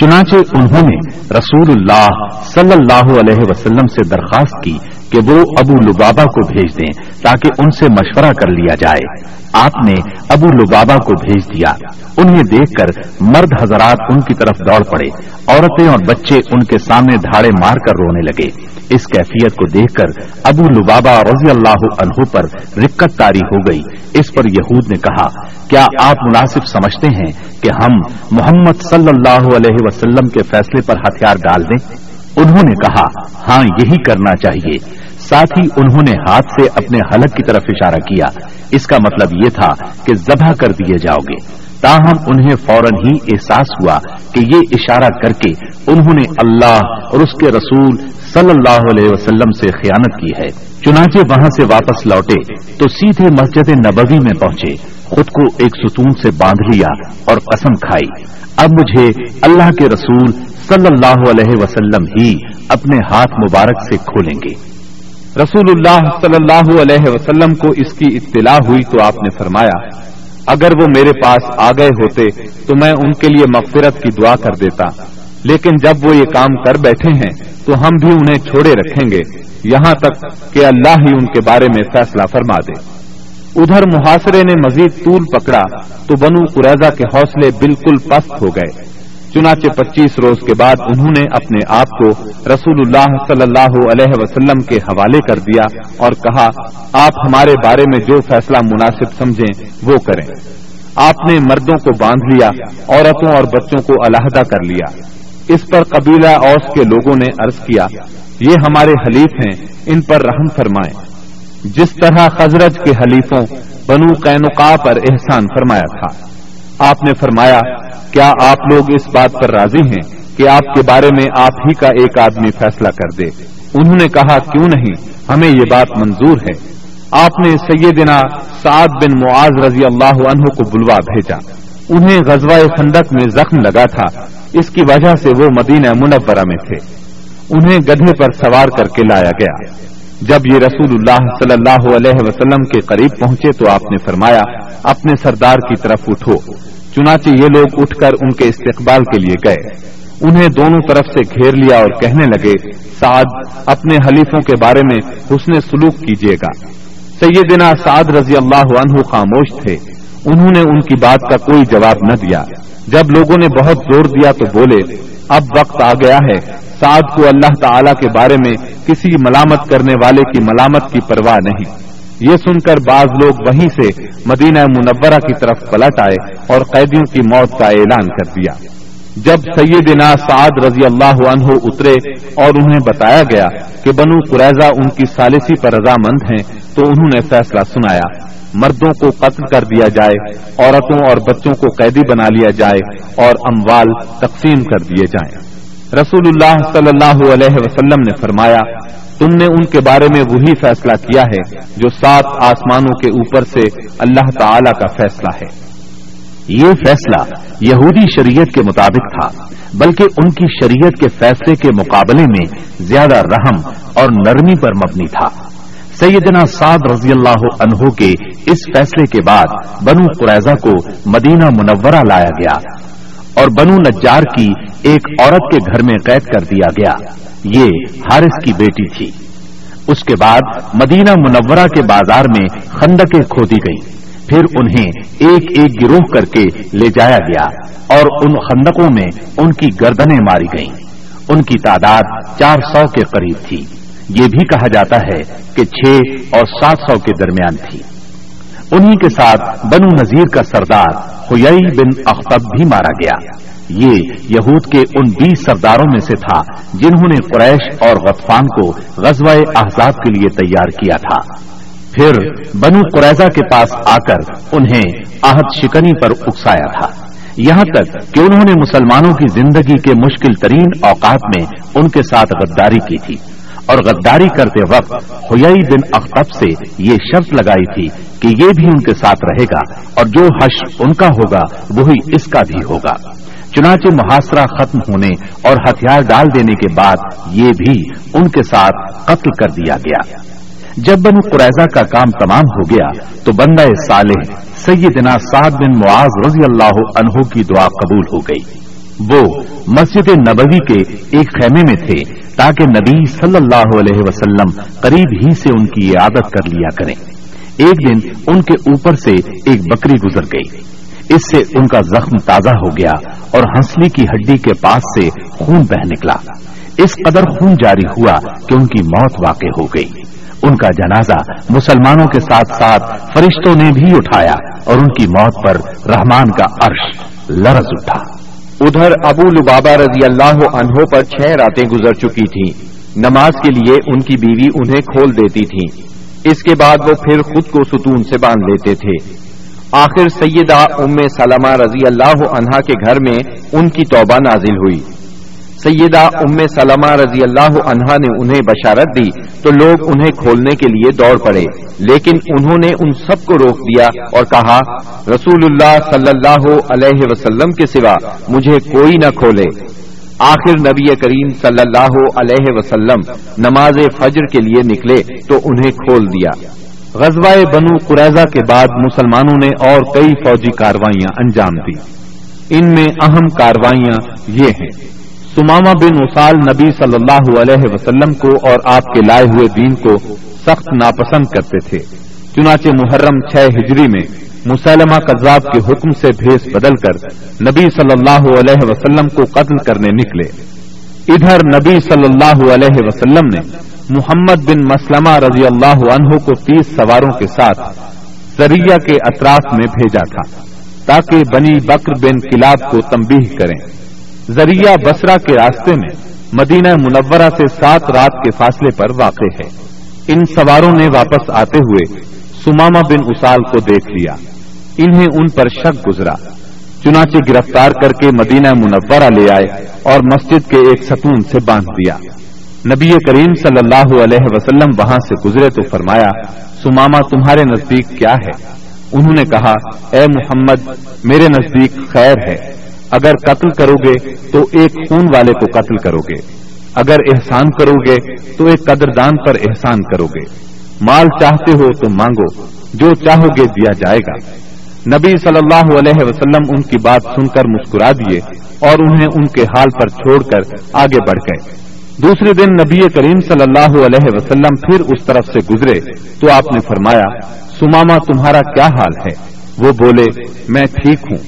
چنانچہ انہوں نے رسول اللہ صلی اللہ علیہ وسلم سے درخواست کی کہ وہ ابو لبابا کو بھیج دیں تاکہ ان سے مشورہ کر لیا جائے۔ آپ نے ابو لبابا کو بھیج دیا۔ انہیں دیکھ کر مرد حضرات ان کی طرف دوڑ پڑے۔ عورتیں اور بچے ان کے سامنے دھاڑے مار کر رونے لگے۔ اس کیفیت کو دیکھ کر ابو لبابا رضی اللہ عنہ پر رکت تاری ہو گئی۔ اس پر یہود نے کہا، کیا آپ مناسب سمجھتے ہیں کہ ہم محمد صلی اللہ علیہ وسلم کے فیصلے پر ہتھیار ڈال دیں؟ انہوں نے کہا ہاں یہی کرنا چاہیے. ساتھ ہی انہوں نے ہاتھ سے اپنے حلق کی طرف اشارہ کیا۔ اس کا مطلب یہ تھا کہ ذبح کر دیے جاؤ گے۔ تاہم، انہیں فوراً ہی احساس ہوا کہ یہ اشارہ کر کے انہوں نے اللہ اور اس کے رسول صلی اللہ علیہ وسلم سے خیانت کی ہے۔ چنانچہ وہاں سے واپس لوٹے تو سیدھے مسجد نبوی میں پہنچے۔ خود کو ایک ستون سے باندھ لیا اور قسم کھائی۔ اب مجھے اللہ کے رسول صلی اللہ علیہ وسلم ہی اپنے ہاتھ مبارک سے کھولیں گے۔ رسول اللہ صلی اللہ علیہ وسلم کو اس کی اطلاع ہوئی تو آپ نے فرمایا، اگر وہ میرے پاس آ گئے ہوتے تو میں ان کے لیے مغفرت کی دعا کر دیتا۔ لیکن جب وہ یہ کام کر بیٹھے ہیں تو ہم بھی انہیں چھوڑے رکھیں گے۔ یہاں تک کہ اللہ ہی ان کے بارے میں فیصلہ فرما دے۔ ادھر محاصرے نے مزید طول پکڑا تو بنو قریضہ کے حوصلے بالکل پست ہو گئے۔ چنانچہ پچیس روز کے بعد انہوں نے اپنے آپ کو رسول اللہ صلی اللہ علیہ وسلم کے حوالے کر دیا اور کہا، آپ ہمارے بارے میں جو فیصلہ مناسب سمجھیں، وہ کریں۔ آپ نے مردوں کو باندھ لیا، عورتوں اور بچوں کو علیحدہ کر لیا۔ اس پر قبیلہ اوس کے لوگوں نے عرض کیا، یہ ہمارے حلیف ہیں، ان پر رحم فرمائیں جس طرح خزرج کے حلیفوں بنو قینقا پر احسان فرمایا تھا۔ آپ نے فرمایا، کیا آپ لوگ اس بات پر راضی ہیں کہ آپ کے بارے میں آپ ہی کا ایک آدمی فیصلہ کر دے؟ انہوں نے کہا، کیوں نہیں؟ ہمیں یہ بات منظور ہے۔ آپ نے سیدنا سعد بن معاذ رضی اللہ عنہ کو بلوا بھیجا۔ انہیں غزوہ خندق میں زخم لگا تھا۔ اس کی وجہ سے وہ مدینہ منورہ میں تھے۔ انہیں گدھے پر سوار کر کے لایا گیا۔ جب یہ رسول اللہ صلی اللہ علیہ وسلم کے قریب پہنچے تو آپ نے فرمایا، اپنے سردار کی طرف اٹھو۔ چنانچہ یہ لوگ اٹھ کر ان کے استقبال کے لیے گئے۔ انہیں دونوں طرف سے گھیر لیا اور کہنے لگے، سعد، اپنے حلیفوں کے بارے میں حسن سلوک کیجیے گا۔ سیدنا سعد رضی اللہ عنہ خاموش تھے۔ انہوں نے ان کی بات کا کوئی جواب نہ دیا۔ جب لوگوں نے بہت زور دیا تو بولے، اب وقت آ گیا ہے۔ سعد کو اللہ تعالی کے بارے میں کسی ملامت کرنے والے کی ملامت کی پرواہ نہیں۔ یہ سن کر بعض لوگ وہیں سے مدینہ منورہ کی طرف پلٹ آئے اور قیدیوں کی موت کا اعلان کر دیا۔ جب سیدنا سعد رضی اللہ عنہ اترے اور انہیں بتایا گیا کہ بنو قریضہ ان کی سالسی پر رضامند ہیں تو انہوں نے فیصلہ سنایا، مردوں کو قتل کر دیا جائے، عورتوں اور بچوں کو قیدی بنا لیا جائے اور اموال تقسیم کر دیے جائیں۔ رسول اللہ صلی اللہ علیہ وسلم نے فرمایا، تم نے ان کے بارے میں وہی فیصلہ کیا ہے جو سات آسمانوں کے اوپر سے اللہ تعالی کا فیصلہ ہے۔ یہ فیصلہ یہودی شریعت کے مطابق تھا، بلکہ ان کی شریعت کے فیصلے کے مقابلے میں زیادہ رحم اور نرمی پر مبنی تھا۔ سیدنا سعد رضی اللہ عنہ کے اس فیصلے کے بعد بنو قریضہ کو مدینہ منورہ لایا گیا اور بنو نجار کی ایک عورت کے گھر میں قید کر دیا گیا۔ یہ حارث کی بیٹی تھی۔ اس کے بعد مدینہ منورہ کے بازار میں خندقیں کھودی گئی پھر انہیں ایک ایک گروہ کر کے لے جایا گیا اور ان خندقوں میں ان کی گردنیں ماری گئیں۔ ان کی تعداد چار سو کے قریب تھی۔ یہ بھی کہا جاتا ہے کہ چھ اور سات سو کے درمیان تھی۔ انہی کے ساتھ بنو نذیر کا سردار ہوئی بن اختب بھی مارا گیا۔ یہ یہود کے ان بیس سرداروں میں سے تھا جنہوں نے قریش اور غطفان کو غزوہ احزاب کے لیے تیار کیا تھا۔ پھر بنو قریضہ کے پاس آ کر انہیں آہد شکنی پر اکسایا تھا۔ یہاں تک کہ انہوں نے مسلمانوں کی زندگی کے مشکل ترین اوقات میں ان کے ساتھ غداری کی تھی۔ اور غداری کرتے وقت ہوئی بن اختب سے یہ شرط لگائی تھی کہ یہ بھی ان کے ساتھ رہے گا اور جو حش ان کا ہوگا وہی اس کا بھی ہوگا۔ چنانچہ محاصرہ ختم ہونے اور ہتھیار ڈال دینے کے بعد یہ بھی ان کے ساتھ قتل کر دیا گیا۔ جب بنو قریضہ کا کام تمام ہو گیا تو بندہ صالح سیدنا سعد بن معاذ رضی اللہ عنہ کی دعا قبول ہو گئی۔ وہ مسجد نبوی کے ایک خیمے میں تھے۔ تاکہ نبی صلی اللہ علیہ وسلم قریب ہی سے ان کی عادت کر لیا کریں۔ ایک دن ان کے اوپر سے ایک بکری گزر گئی۔ اس سے ان کا زخم تازہ ہو گیا اور ہنسلی کی ہڈی کے پاس سے خون بہ نکلا۔ اس قدر خون جاری ہوا کہ ان کی موت واقع ہو گئی۔ ان کا جنازہ مسلمانوں کے ساتھ ساتھ فرشتوں نے بھی اٹھایا اور ان کی موت پر رحمان کا عرش لرز اٹھا۔ ادھر ابو لبابا رضی اللہ عنہ پر چھ راتیں گزر چکی تھیں۔ نماز کے لیے ان کی بیوی انہیں کھول دیتی تھی اس کے بعد وہ پھر خود کو ستون سے باندھ لیتے تھے۔ آخر سیدہ ام سلمہ رضی اللہ عنہا کے گھر میں ان کی توبہ نازل ہوئی۔ سیدہ ام سلمہ رضی اللہ عنہا نے انہیں بشارت دی تو لوگ انہیں کھولنے کے لیے دوڑ پڑے۔ لیکن انہوں نے ان سب کو روک دیا اور کہا، رسول اللہ صلی اللہ علیہ وسلم کے سوا مجھے کوئی نہ کھولے۔ آخر نبی کریم صلی اللہ علیہ وسلم نماز فجر کے لیے نکلے تو انہیں کھول دیا۔ غزوہ بنو قریضہ کے بعد مسلمانوں نے اور کئی فوجی کاروائیاں انجام دی ان میں اہم کاروائیاں یہ ہیں۔ سماما بن اسال نبی صلی اللہ علیہ وسلم کو اور آپ کے لائے ہوئے دین کو سخت ناپسند کرتے تھے۔ چنانچہ محرم چھ ہجری میں مسلمہ کذاب کے حکم سے بھیس بدل کر نبی صلی اللہ علیہ وسلم کو قتل کرنے نکلے۔ ادھر نبی صلی اللہ علیہ وسلم نے محمد بن مسلمہ رضی اللہ عنہ کو تیس سواروں کے ساتھ سریا کے اطراف میں بھیجا تھا تاکہ بنی بکر بن کلاب کو تمبیح کریں۔ ذریعہ بسرا کے راستے میں مدینہ منورہ سے سات رات کے فاصلے پر واقع ہے۔ ان سواروں نے واپس آتے ہوئے سماما بن اسال کو دیکھ لیا۔ انہیں ان پر شک گزرا۔ چنانچہ گرفتار کر کے مدینہ منورہ لے آئے اور مسجد کے ایک ستون سے باندھ دیا۔ نبی کریم صلی اللہ علیہ وسلم وہاں سے گزرے تو فرمایا سماما تمہارے نزدیک کیا ہے؟ انہوں نے کہا، اے محمد، میرے نزدیک خیر ہے۔ اگر قتل کرو گے تو ایک خون والے کو قتل کرو گے اگر احسان کرو گے تو ایک قدردان پر احسان کرو گے مال چاہتے ہو تو مانگو، جو چاہو گے دیا جائے گا۔ نبی صلی اللہ علیہ وسلم ان کی بات سن کر مسکرا دیے اور انہیں ان کے حال پر چھوڑ کر آگے بڑھ گئے۔ دوسرے دن نبی کریم صلی اللہ علیہ وسلم پھر اس طرف سے گزرے تو آپ نے فرمایا سماما تمہارا کیا حال ہے؟ وہ بولے، میں ٹھیک ہوں۔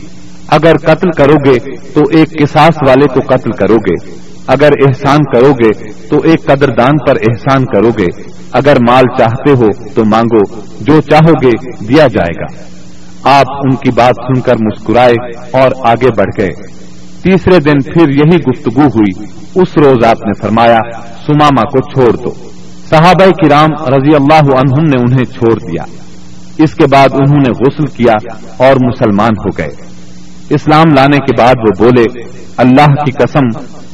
اگر قتل کرو گے تو ایک کساس والے کو قتل کرو گے اگر احسان کرو گے تو ایک قدردان پر احسان کرو گے اگر مال چاہتے ہو تو مانگو، جو چاہو گے دیا جائے گا۔ آپ ان کی بات سن کر مسکرائے اور آگے بڑھ گئے۔ تیسرے دن پھر یہی گفتگو ہوئی۔ اس روز آپ نے فرمایا سماما کو چھوڑ دو۔ صحابہ کرام رضی اللہ عنہم نے انہیں چھوڑ دیا۔ اس کے بعد انہوں نے غسل کیا اور مسلمان ہو گئے۔ اسلام لانے کے بعد وہ بولے، اللہ کی قسم،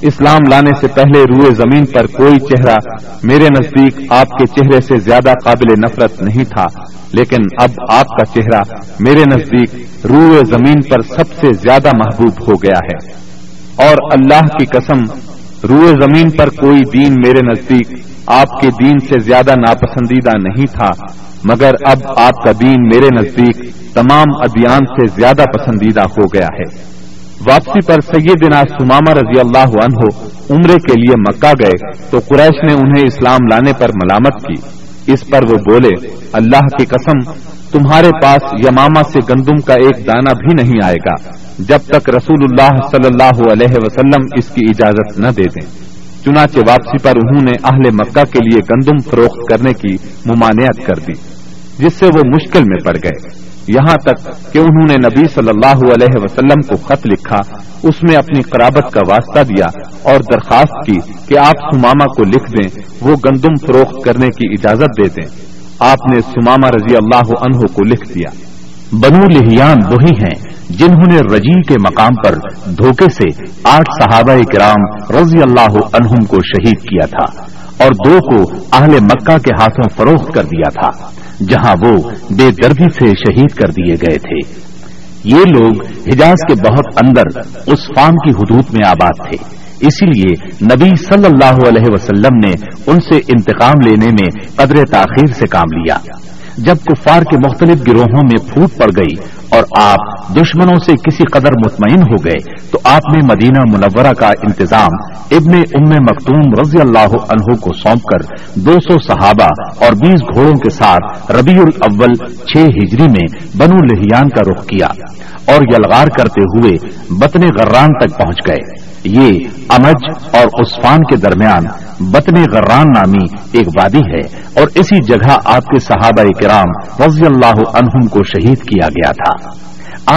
اسلام لانے سے پہلے روئے زمین پر کوئی چہرہ میرے نزدیک آپ کے چہرے سے زیادہ قابل نفرت نہیں تھا، لیکن اب آپ کا چہرہ میرے نزدیک روئے زمین پر سب سے زیادہ محبوب ہو گیا ہے۔ اور اللہ کی قسم، روئے زمین پر کوئی دین میرے نزدیک آپ کے دین سے زیادہ ناپسندیدہ نہیں تھا، مگر اب آپ کا دین میرے نزدیک تمام ادیان سے زیادہ پسندیدہ ہو گیا ہے۔ واپسی پر سیدنا سماما رضی اللہ عنہ عمرے کے لیے مکہ گئے تو قریش نے انہیں اسلام لانے پر ملامت کی۔ اس پر وہ بولے، اللہ کی قسم، تمہارے پاس یماما سے گندم کا ایک دانہ بھی نہیں آئے گا، جب تک رسول اللہ صلی اللہ علیہ وسلم اس کی اجازت نہ دے دیں۔ چنانچہ واپسی پر انہوں نے اہل مکہ کے لیے گندم فروخت کرنے کی ممانعت کر دی، جس سے وہ مشکل میں پڑ گئے۔ یہاں تک کہ انہوں نے نبی صلی اللہ علیہ وسلم کو خط لکھا، اس میں اپنی قرابت کا واسطہ دیا اور درخواست کی کہ آپ سماما کو لکھ دیں، وہ گندم فروخت کرنے کی اجازت دے دیں۔ آپ نے سماما رضی اللہ عنہ کو لکھ دیا۔ بنو لہیان وہی ہیں جنہوں نے رجی کے مقام پر دھوکے سے آٹھ صحابہ کرام رضی اللہ عنہم کو شہید کیا تھا اور دو کو اہل مکہ کے ہاتھوں فروخت کر دیا تھا۔ جہاں وہ بے دردی سے شہید کر دیے گئے تھے۔ یہ لوگ حجاز کے بہت اندر اس فام کی حدود میں آباد تھے۔ اسی لیے نبی صلی اللہ علیہ وسلم نے ان سے انتقام لینے میں قدر تاخیر سے کام لیا۔ جب کفار کے مختلف گروہوں میں پھوٹ پڑ گئی اور آپ دشمنوں سے کسی قدر مطمئن ہو گئے تو آپ نے مدینہ منورہ کا انتظام ابن ام مکتوم رضی اللہ عنہ کو سونپ کر دو سو صحابہ اور بیس گھوڑوں کے ساتھ ربیع الاول چھ ہجری میں بنو لہیان کا رخ کیا اور یلغار کرتے ہوئے بطن غران تک پہنچ گئے۔ یہ امج اور عثفان کے درمیان بطن غران نامی ایک وادی ہے اور اسی جگہ آپ کے صحابہ کرام رضی اللہ عنہم کو شہید کیا گیا تھا۔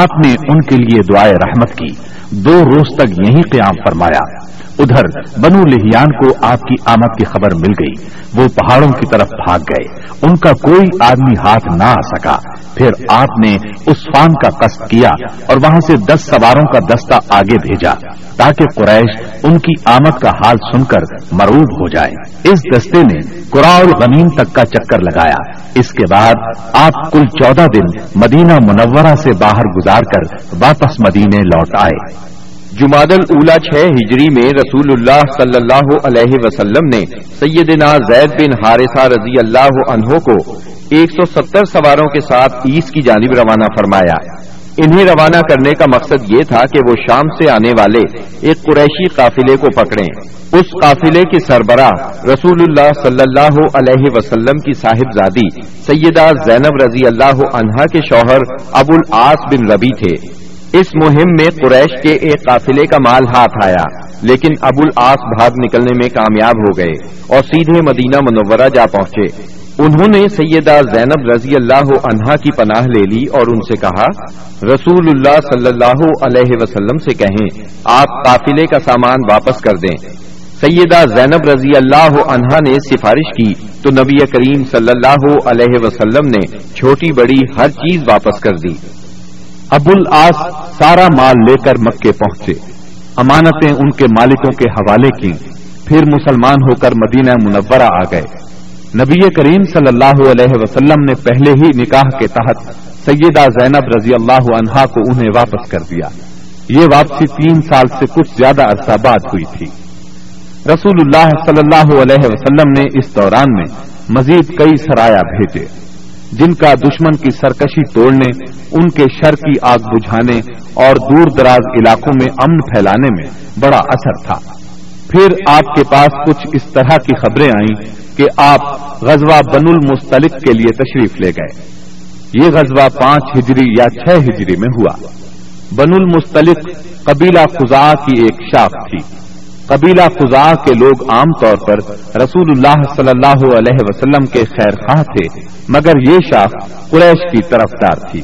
آپ نے ان کے لیے دعائیں رحمت کی۔ دو روز تک یہی قیام فرمایا۔ ادھر بنو لہیان کو آپ کی آمد کی خبر مل گئی۔ وہ پہاڑوں کی طرف بھاگ گئے۔ ان کا کوئی آدمی ہاتھ نہ آ سکا۔ پھر آپ نے اس فان کا قصد کیا اور وہاں سے دس سواروں کا دستہ آگے بھیجا تاکہ قریش ان کی آمد کا حال سن کر مروب ہو جائے۔ اس دستے نے قرا غنیم تک کا چکر لگایا۔ اس کے بعد آپ کل چودہ دن مدینہ منورہ سے باہر گزار کر واپس مدینے لوٹ آئے۔ جماعت الاولا چھ ہجری میں رسول اللہ صلی اللہ علیہ وسلم نے سیدنا زید بن حارثہ رضی اللہ عنہ کو ایک سو ستر سواروں کے ساتھ ایس کی جانب روانہ فرمایا۔ انہیں روانہ کرنے کا مقصد یہ تھا کہ وہ شام سے آنے والے ایک قریشی قافلے کو پکڑیں۔ اس قافلے کے سربراہ رسول اللہ صلی اللہ علیہ وسلم کی صاحب زادی سیدہ زینب رضی اللہ عنہا کے شوہر ابو العاص بن ربی تھے۔ اس مہم میں قریش کے ایک قافلے کا مال ہاتھ آیا، لیکن ابو العاص بھاگ نکلنے میں کامیاب ہو گئے اور سیدھے مدینہ منورہ جا پہنچے۔ انہوں نے سیدہ زینب رضی اللہ عنہا کی پناہ لے لی اور ان سے کہا، رسول اللہ صلی اللہ علیہ وسلم سے کہیں، آپ قافلے کا سامان واپس کر دیں۔ سیدہ زینب رضی اللہ عنہا نے سفارش کی تو نبی کریم صلی اللہ علیہ وسلم نے چھوٹی بڑی ہر چیز واپس کر دی۔ ابو العاص سارا مال لے کر مکے پہنچے۔ امانتیں ان کے مالکوں کے حوالے کی پھر مسلمان ہو کر مدینہ منورہ آ گئے۔ نبی کریم صلی اللہ علیہ وسلم نے پہلے ہی نکاح کے تحت سیدہ زینب رضی اللہ عنہا کو انہیں واپس کر دیا۔ یہ واپسی تین سال سے کچھ زیادہ عرصہ بعد ہوئی تھی۔ رسول اللہ صلی اللہ علیہ وسلم نے اس دوران میں مزید کئی سرایا بھیجے۔ جن کا دشمن کی سرکشی توڑنے، ان کے شر کی آگ بجھانے اور دور دراز علاقوں میں امن پھیلانے میں بڑا اثر تھا۔ پھر آپ کے پاس کچھ اس طرح کی خبریں آئیں کہ آپ غزوہ بن المستلق کے لیے تشریف لے گئے۔ یہ غزوہ پانچ ہجری یا چھ ہجری میں ہوا۔ بن المستلق قبیلہ خزا کی ایک شاخ تھی۔ قبیلہ خزا کے لوگ عام طور پر رسول اللہ صلی اللہ علیہ وسلم کے خیر خواہ تھے، مگر یہ شاخ قریش کی طرف دار تھی۔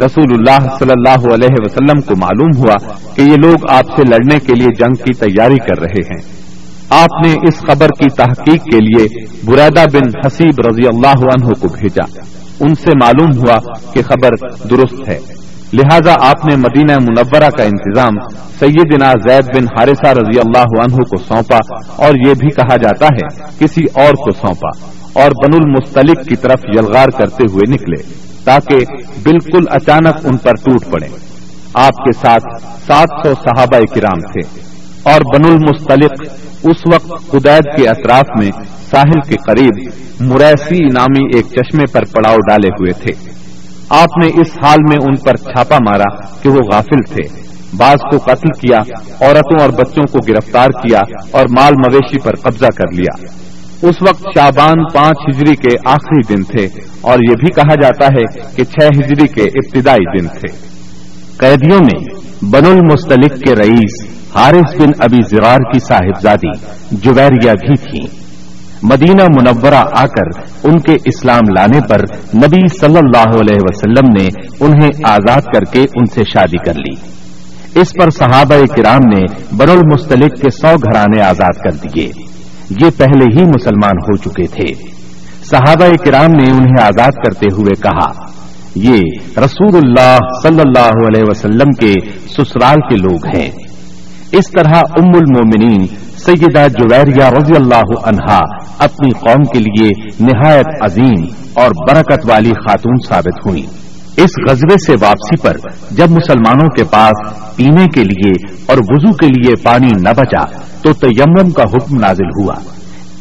رسول اللہ صلی اللہ علیہ وسلم کو معلوم ہوا کہ یہ لوگ آپ سے لڑنے کے لیے جنگ کی تیاری کر رہے ہیں۔ آپ نے اس خبر کی تحقیق کے لیے برادہ بن حسیب رضی اللہ عنہ کو بھیجا۔ ان سے معلوم ہوا کہ خبر درست ہے۔ لہذا آپ نے مدینہ منورہ کا انتظام سیدنا زید بن حارثہ رضی اللہ عنہ کو سونپا اور یہ بھی کہا جاتا ہے، کسی اور کو سونپا اور بن المستلق کی طرف یلغار کرتے ہوئے نکلے تاکہ بالکل اچانک ان پر ٹوٹ پڑے۔ آپ کے ساتھ سات سو صحابہ کرام تھے اور بن المستلق اس وقت قدید کے اطراف میں ساحل کے قریب مریسی نامی ایک چشمے پر پڑاؤ ڈالے ہوئے تھے۔ آپ نے اس حال میں ان پر چھاپا مارا کہ وہ غافل تھے۔ بعض کو قتل کیا، عورتوں اور بچوں کو گرفتار کیا اور مال مویشی پر قبضہ کر لیا۔ اس وقت شابان پانچ ہجری کے آخری دن تھے اور یہ بھی کہا جاتا ہے کہ چھ ہجری کے ابتدائی دن تھے۔ قیدیوں میں بن المستلق کے رئیس حارث بن ابی زرار کی صاحبزادی جویریہ بھی تھیں۔ مدینہ منورہ آ کر ان کے اسلام لانے پر نبی صلی اللہ علیہ وسلم نے انہیں آزاد کر کے ان سے شادی کر لی۔ اس پر صحابہ کرام نے بر المستلق کے سو گھرانے آزاد کر دیے۔ یہ پہلے ہی مسلمان ہو چکے تھے۔ صحابہ کرام نے انہیں آزاد کرتے ہوئے کہا، یہ رسول اللہ صلی اللہ علیہ وسلم کے سسرال کے لوگ ہیں۔ اس طرح ام المومنین سیدہ جویریہ رضی اللہ عنہا اپنی قوم کے لیے نہایت عظیم اور برکت والی خاتون ثابت ہوئی۔ اس غزبے سے واپسی پر جب مسلمانوں کے پاس پینے کے لیے اور وضو کے لیے پانی نہ بچا تو تیمم کا حکم نازل ہوا۔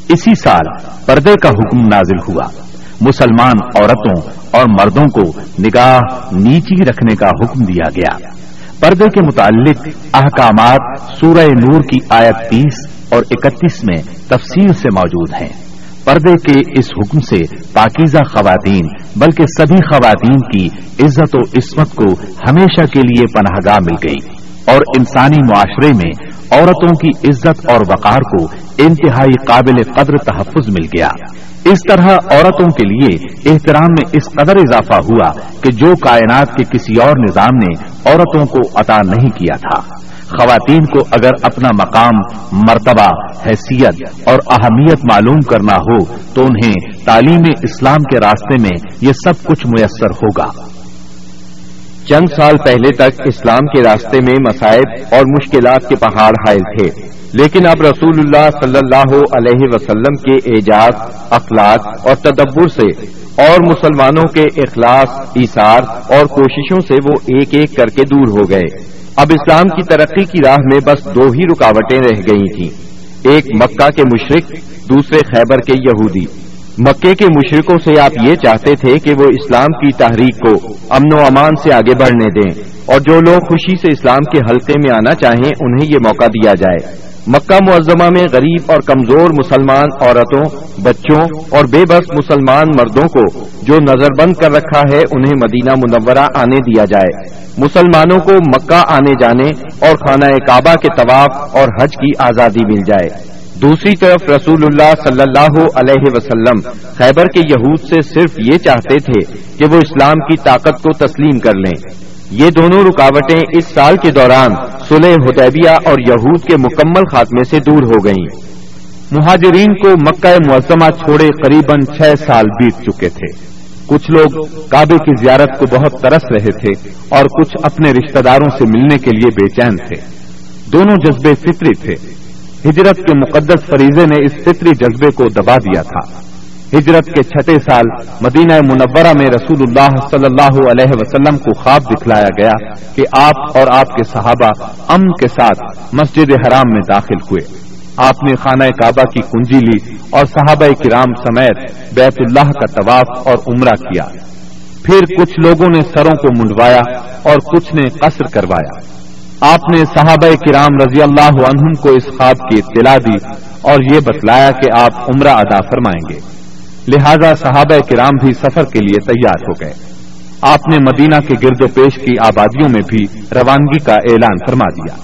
اسی سال پردے کا حکم نازل ہوا۔ مسلمان عورتوں اور مردوں کو نگاہ نیچی رکھنے کا حکم دیا گیا۔ پردے کے متعلق احکامات سورہ نور کی آیت تیس اور اکتیس میں تفصیل سے موجود ہیں۔ پردے کے اس حکم سے پاکیزہ خواتین، بلکہ سبھی خواتین کی عزت و عصمت کو ہمیشہ کے لیے پناہ گاہ مل گئی اور انسانی معاشرے میں عورتوں کی عزت اور وقار کو انتہائی قابل قدر تحفظ مل گیا۔ اس طرح عورتوں کے لیے احترام میں اس قدر اضافہ ہوا کہ جو کائنات کے کسی اور نظام نے عورتوں کو عطا نہیں کیا تھا۔ خواتین کو اگر اپنا مقام، مرتبہ، حیثیت اور اہمیت معلوم کرنا ہو تو انہیں تعلیم اسلام کے راستے میں یہ سب کچھ میسر ہوگا۔ چند سال پہلے تک اسلام کے راستے میں مسائب اور مشکلات کے پہاڑ حائل تھے۔ لیکن اب رسول اللہ صلی اللہ علیہ وسلم کے اعجاز، اخلاق اور تدبر سے اور مسلمانوں کے اخلاص، ایثار اور کوششوں سے وہ ایک ایک کر کے دور ہو گئے۔ اب اسلام کی ترقی کی راہ میں بس دو ہی رکاوٹیں رہ گئی تھیں۔ ایک مکہ کے مشرق، دوسرے خیبر کے یہودی۔ مکے کے مشرقوں سے آپ یہ چاہتے تھے کہ وہ اسلام کی تحریک کو امن و امان سے آگے بڑھنے دیں اور جو لوگ خوشی سے اسلام کے حلقے میں آنا چاہیں انہیں یہ موقع دیا جائے۔ مکہ معظمہ میں غریب اور کمزور مسلمان عورتوں، بچوں اور بے بس مسلمان مردوں کو جو نظر بند کر رکھا ہے انہیں مدینہ منورہ آنے دیا جائے۔ مسلمانوں کو مکہ آنے جانے اور خانہ کعبہ کے طواف اور حج کی آزادی مل جائے۔ دوسری طرف رسول اللہ صلی اللہ علیہ وسلم خیبر کے یہود سے صرف یہ چاہتے تھے کہ وہ اسلام کی طاقت کو تسلیم کر لیں۔ یہ دونوں رکاوٹیں اس سال کے دوران سلح حدیبیہ اور یہود کے مکمل خاتمے سے دور ہو گئیں۔ مہاجرین کو مکہ معظمہ چھوڑے قریب چھ سال بیت چکے تھے۔ کچھ لوگ کعبے کی زیارت کو بہت ترس رہے تھے اور کچھ اپنے رشتہ داروں سے ملنے کے لیے بے چین تھے۔ دونوں جذبے فطری تھے۔ ہجرت کے مقدس فریضے نے اس فطری جذبے کو دبا دیا تھا۔ ہجرت کے چھٹے سال مدینہ منورہ میں رسول اللہ صلی اللہ علیہ وسلم کو خواب دکھلایا گیا کہ آپ اور آپ کے صحابہ امن کے ساتھ مسجد حرام میں داخل ہوئے۔ آپ نے خانہ کعبہ کی کنجی لی اور صحابہ کرام سمیت بیت اللہ کا طواف اور عمرہ کیا۔ پھر کچھ لوگوں نے سروں کو منڈوایا اور کچھ نے قصر کروایا۔ آپ نے صحابہ کرام رضی اللہ عنہم کو اس خواب کی اطلاع دی اور یہ بتلایا کہ آپ عمرہ ادا فرمائیں گے۔ لہذا صحابہ کرام بھی سفر کے لیے تیار ہو گئے۔ آپ نے مدینہ کے گرد و پیش کی آبادیوں میں بھی روانگی کا اعلان فرما دیا۔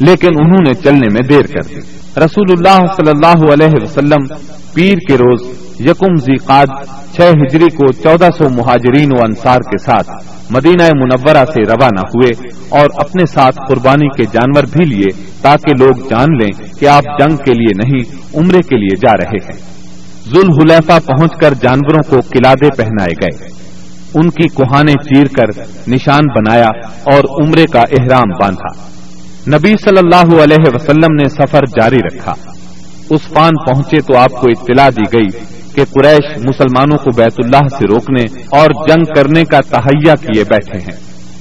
لیکن انہوں نے چلنے میں دیر کر دی۔ رسول اللہ صلی اللہ علیہ وسلم پیر کے روز یکم قاد چھ ہجری کو چودہ سو مہاجرین و انصار کے ساتھ مدینہ منورہ سے روانہ ہوئے اور اپنے ساتھ قربانی کے جانور بھی لیے تاکہ لوگ جان لیں کہ آپ جنگ کے لیے نہیں، عمرے کے لیے جا رہے ہیں۔ ذل حلیفہ پہنچ کر جانوروں کو قلادے پہنائے گئے۔ ان کی کوہانے چیر کر نشان بنایا اور عمرے کا احرام باندھا۔ نبی صلی اللہ علیہ وسلم نے سفر جاری رکھا۔ اسپان پہنچے تو آپ کو اطلاع دی گئی کہ قریش مسلمانوں کو بیت اللہ سے روکنے اور جنگ کرنے کا تہیا کیے بیٹھے ہیں۔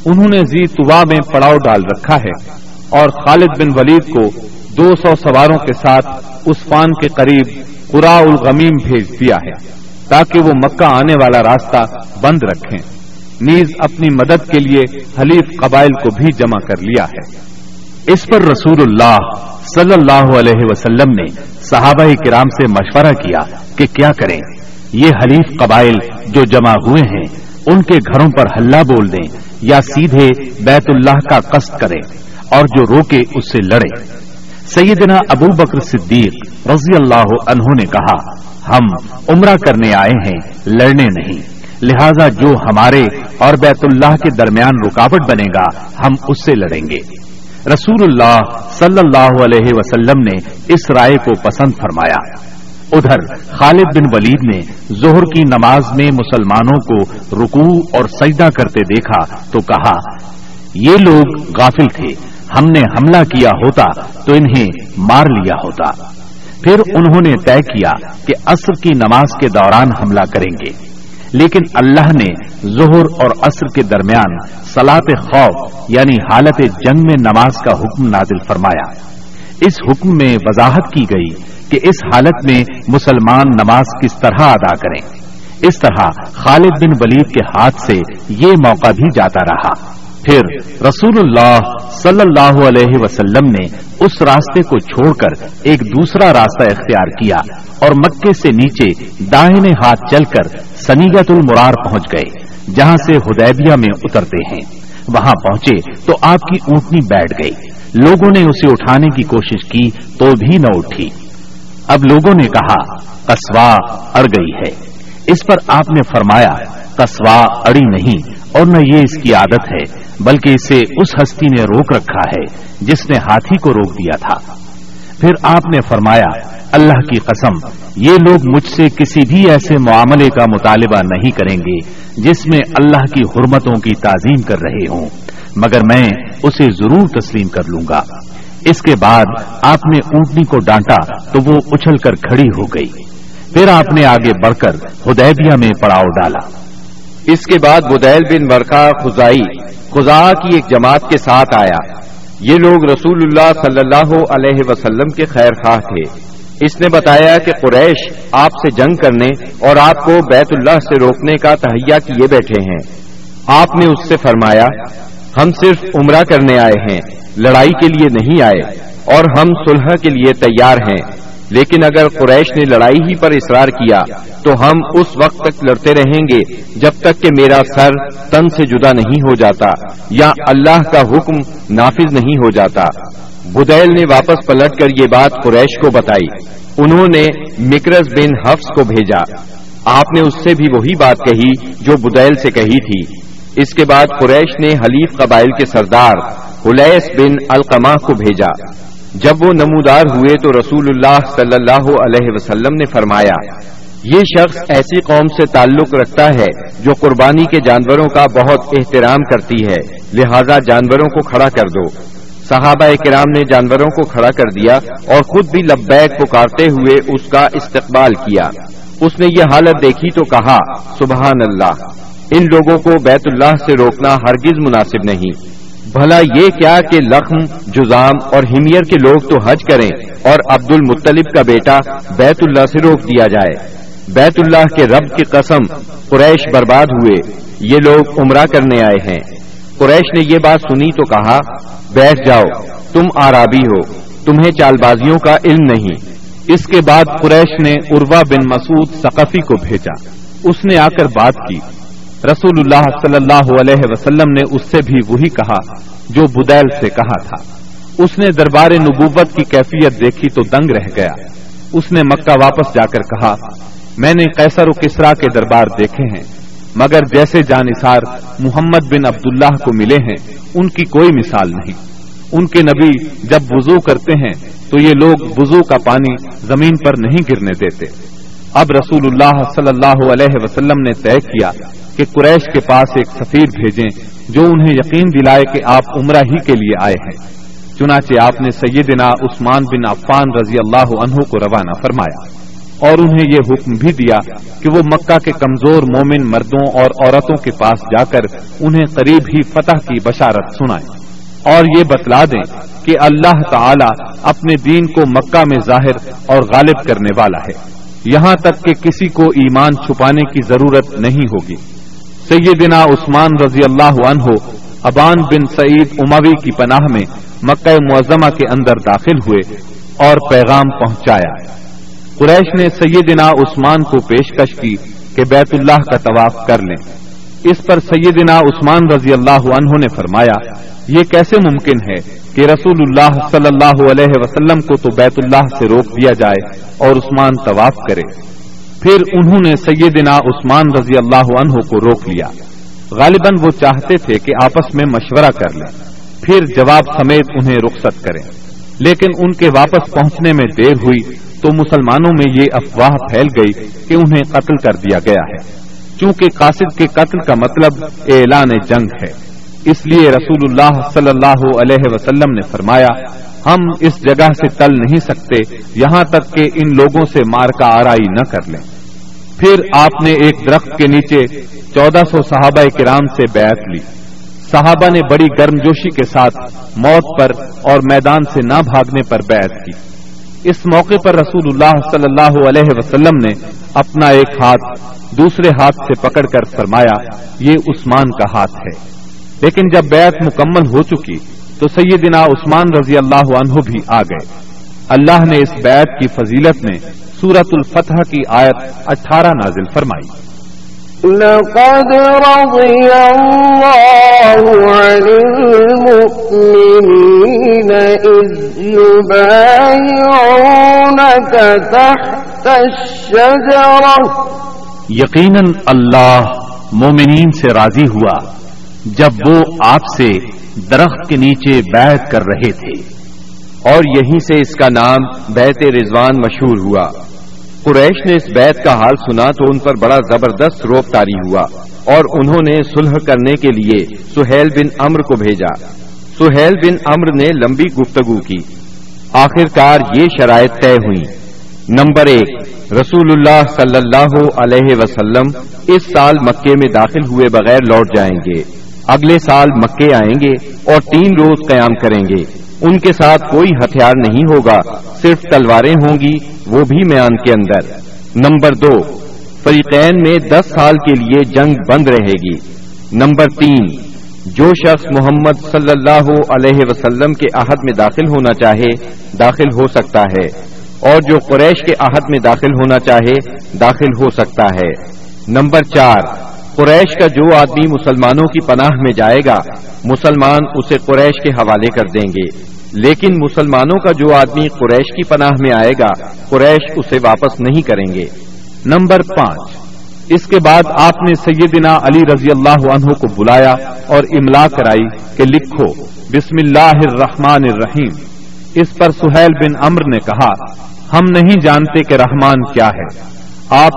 انہوں نے زی توا میں پڑاؤ ڈال رکھا ہے اور خالد بن ولید کو دو سو سواروں کے ساتھ اس فان کے قریب قرا الغمیم بھیج دیا ہے تاکہ وہ مکہ آنے والا راستہ بند رکھیں۔ نیز اپنی مدد کے لیے حلیف قبائل کو بھی جمع کر لیا ہے۔ اس پر رسول اللہ صلی اللہ علیہ وسلم نے صحابہ کرام سے مشورہ کیا کہ کیا کریں؟ یہ حلیف قبائل جو جمع ہوئے ہیں، ان کے گھروں پر ہلہ بول دیں یا سیدھے بیت اللہ کا قصد کریں اور جو روکے اس سے لڑے سیدنا ابو بکر صدیق رضی اللہ عنہ نے کہا، ہم عمرہ کرنے آئے ہیں، لڑنے نہیں۔ لہذا جو ہمارے اور بیت اللہ کے درمیان رکاوٹ بنے گا، ہم اس سے لڑیں گے۔ رسول اللہ صلی اللہ علیہ وسلم نے اس رائے کو پسند فرمایا۔ ادھر خالد بن ولید نے زہر کی نماز میں مسلمانوں کو رکوع اور سجدہ کرتے دیکھا تو کہا، یہ لوگ غافل تھے، ہم نے حملہ کیا ہوتا تو انہیں مار لیا ہوتا۔ پھر انہوں نے طے کیا کہ عصر کی نماز کے دوران حملہ کریں گے۔ لیکن اللہ نے ظہر اور عصر کے درمیان سلاط خوف یعنی حالت جنگ میں نماز کا حکم نازل فرمایا۔ اس حکم میں وضاحت کی گئی کہ اس حالت میں مسلمان نماز کس طرح ادا کریں۔ اس طرح خالد بن ولید کے ہاتھ سے یہ موقع بھی جاتا رہا۔ پھر رسول اللہ صلی اللہ علیہ وسلم نے اس راستے کو چھوڑ کر ایک دوسرا راستہ اختیار کیا اور مکے سے نیچے داہنے ہاتھ چل کر سنیگت المرار پہنچ گئے، جہاں سے ہدیبیہ میں اترتے ہیں۔ وہاں پہنچے تو آپ کی اونٹنی بیٹھ گئی۔ لوگوں نے اسے اٹھانے کی کوشش کی تو بھی نہ اٹھی۔ اب لوگوں نے کہا کسوا اڑ گئی ہے۔ اس پر آپ نے فرمایا کسوا اڑی نہیں اور نہ یہ اس کی عادت ہے۔ بلکہ اسے اس ہستی نے روک رکھا ہے جس نے ہاتھی کو روک دیا تھا۔ پھر آپ نے فرمایا، اللہ کی قسم، یہ لوگ مجھ سے کسی بھی ایسے معاملے کا مطالبہ نہیں کریں گے جس میں اللہ کی حرمتوں کی تعظیم کر رہے ہوں۔ مگر میں اسے ضرور تسلیم کر لوں گا۔ اس کے بعد آپ نے اونٹنی کو ڈانٹا تو وہ اچھل کر کھڑی ہو گئی۔ پھر آپ نے آگے بڑھ کر ہدیبیہ میں پڑاؤ ڈالا۔ اس کے بعد بدیل بن برقا خزائی خزا کی ایک جماعت کے ساتھ آیا۔ یہ لوگ رسول اللہ صلی اللہ علیہ وسلم کے خیر خواہ تھے۔ اس نے بتایا کہ قریش آپ سے جنگ کرنے اور آپ کو بیت اللہ سے روکنے کا تہیا کیے بیٹھے ہیں۔ آپ نے اس سے فرمایا، ہم صرف عمرہ کرنے آئے ہیں، لڑائی کے لیے نہیں آئے، اور ہم صلح کے لیے تیار ہیں۔ لیکن اگر قریش نے لڑائی ہی پر اصرار کیا تو ہم اس وقت تک لڑتے رہیں گے جب تک کہ میرا سر تن سے جدا نہیں ہو جاتا یا اللہ کا حکم نافذ نہیں ہو جاتا۔ بدیل نے واپس پلٹ کر یہ بات قریش کو بتائی۔ انہوں نے مکرز بن حفظ کو بھیجا۔ آپ نے اس سے بھی وہی بات کہی جو بدیل سے کہی تھی۔ اس کے بعد قریش نے حلیف قبائل کے سردار حلیس بن القما کو بھیجا۔ جب وہ نمودار ہوئے تو رسول اللہ صلی اللہ علیہ وسلم نے فرمایا، یہ شخص ایسی قوم سے تعلق رکھتا ہے جو قربانی کے جانوروں کا بہت احترام کرتی ہے، لہذا جانوروں کو کھڑا کر دو۔ صحابہ کرام نے جانوروں کو کھڑا کر دیا اور خود بھی لبیک پکارتے ہوئے اس کا استقبال کیا۔ اس نے یہ حالت دیکھی تو کہا، سبحان اللہ، ان لوگوں کو بیت اللہ سے روکنا ہرگز مناسب نہیں۔ بھلا یہ کیا کہ لخم، جزام اور ہمیر کے لوگ تو حج کریں اور عبد المطلب کا بیٹا بیت اللہ سے روک دیا جائے۔ بیت اللہ کے رب کی قسم، قریش برباد ہوئے۔ یہ لوگ عمرہ کرنے آئے ہیں۔ قریش نے یہ بات سنی تو کہا، بیٹھ جاؤ، تم آرابی ہو، تمہیں چال بازیوں کا علم نہیں۔ اس کے بعد قریش نے عروا بن مسعود ثقفی کو بھیجا۔ اس نے آ کر بات کی۔ رسول اللہ صلی اللہ علیہ وسلم نے اس سے بھی وہی کہا جو بدیل سے کہا تھا۔ اس نے دربار نبوت کی کیفیت دیکھی تو دنگ رہ گیا۔ اس نے مکہ واپس جا کر کہا، میں نے قیصر و کسرا کے دربار دیکھے ہیں، مگر جیسے جانصار محمد بن عبداللہ کو ملے ہیں، ان کی کوئی مثال نہیں۔ ان کے نبی جب وضو کرتے ہیں تو یہ لوگ وضو کا پانی زمین پر نہیں گرنے دیتے۔ اب رسول اللہ صلی اللہ علیہ وسلم نے طے کیا کہ قریش کے پاس ایک سفیر بھیجیں جو انہیں یقین دلائے کہ آپ عمرہ ہی کے لیے آئے ہیں۔ چنانچہ آپ نے سیدنا عثمان بن عفان رضی اللہ عنہ کو روانہ فرمایا اور انہیں یہ حکم بھی دیا کہ وہ مکہ کے کمزور مومن مردوں اور عورتوں کے پاس جا کر انہیں قریب ہی فتح کی بشارت سنائیں۔ اور یہ بتلا دیں کہ اللہ تعالی اپنے دین کو مکہ میں ظاہر اور غالب کرنے والا ہے۔ یہاں تک کہ کسی کو ایمان چھپانے کی ضرورت نہیں ہوگی۔ سیدنا عثمان رضی اللہ عنہ ابان بن سعید اموی کی پناہ میں مکہ معظمہ کے اندر داخل ہوئے اور پیغام پہنچایا۔ قریش نے سیدنا عثمان کو پیشکش کی کہ بیت اللہ کا طواف کر لیں۔ اس پر سیدنا عثمان رضی اللہ عنہ نے فرمایا، یہ کیسے ممکن ہے کہ رسول اللہ صلی اللہ علیہ وسلم کو تو بیت اللہ سے روک دیا جائے اور عثمان طواف کرے؟ پھر انہوں نے سیدنا عثمان رضی اللہ عنہ کو روک لیا۔ غالباً وہ چاہتے تھے کہ آپس میں مشورہ کر لیں۔ پھر جواب سمیت انہیں رخصت کریں۔ لیکن ان کے واپس پہنچنے میں دیر ہوئی تو مسلمانوں میں یہ افواہ پھیل گئی کہ انہیں قتل کر دیا گیا ہے۔ چونکہ قاصد کے قتل کا مطلب اعلان جنگ ہے۔ اس لیے رسول اللہ صلی اللہ علیہ وسلم نے فرمایا، ہم اس جگہ سے تل نہیں سکتے، یہاں تک کہ ان لوگوں سے مار کا آرائی نہ کر لیں۔ پھر آپ نے ایک درخت کے نیچے چودہ سو صحابہ کرام سے بیعت لی۔ صحابہ نے بڑی گرم جوشی کے ساتھ موت پر اور میدان سے نہ بھاگنے پر بیعت کی۔ اس موقع پر رسول اللہ صلی اللہ علیہ وسلم نے اپنا ایک ہاتھ دوسرے ہاتھ سے پکڑ کر فرمایا، یہ عثمان کا ہاتھ ہے۔ لیکن جب بیعت مکمل ہو چکی تو سیدنا عثمان رضی اللہ عنہ بھی آ گئے۔ اللہ نے اس بیعت کی فضیلت میں سورت الفتح کی آیت اٹھارہ نازل فرمائی۔ لقد رضي الله عن المؤمنين إذ يبايعونك تحت الشجرة. یقیناً اللہ مومنین سے راضی ہوا۔ جب وہ آپ سے درخت کے نیچے بیعت کر رہے تھے۔ اور یہیں سے اس کا نام بیت رضوان مشہور ہوا۔ قریش نے اس بیت کا حال سنا تو ان پر بڑا زبردست روپ تاری ہوا۔ اور انہوں نے سلح کرنے کے لیے سہیل بن امر کو بھیجا۔ سہیل بن امر نے لمبی گفتگو کی۔ آخر کار یہ شرائط طے ہوئی۔ نمبر ایک، رسول اللہ صلی اللہ علیہ وسلم اس سال مکے میں داخل ہوئے بغیر لوٹ جائیں گے۔ اگلے سال مکے آئیں گے اور تین روز قیام کریں گے۔ ان کے ساتھ کوئی ہتھیار نہیں ہوگا، صرف تلواریں ہوں گی، وہ بھی میان کے اندر۔ نمبر دو، فریقین میں دس سال کے لیے جنگ بند رہے گی۔ نمبر تین، جو شخص محمد صلی اللہ علیہ وسلم کے عہد میں داخل ہونا چاہے، داخل ہو سکتا ہے۔ اور جو قریش کے عہد میں داخل ہونا چاہے، داخل ہو سکتا ہے۔ نمبر چار قریش کا جو آدمی مسلمانوں کی پناہ میں جائے گا، مسلمان اسے قریش کے حوالے کر دیں گے۔ لیکن مسلمانوں کا جو آدمی قریش کی پناہ میں آئے گا، قریش اسے واپس نہیں کریں گے۔ نمبر پانچ۔ اس کے بعد آپ نے سیدنا علی رضی اللہ عنہ کو بلایا اور املا کرائی کہ لکھو، بسم اللہ الرحمن الرحیم۔ اس پر سہیل بن امر نے کہا، ہم نہیں جانتے کہ رحمان کیا ہے۔ آپ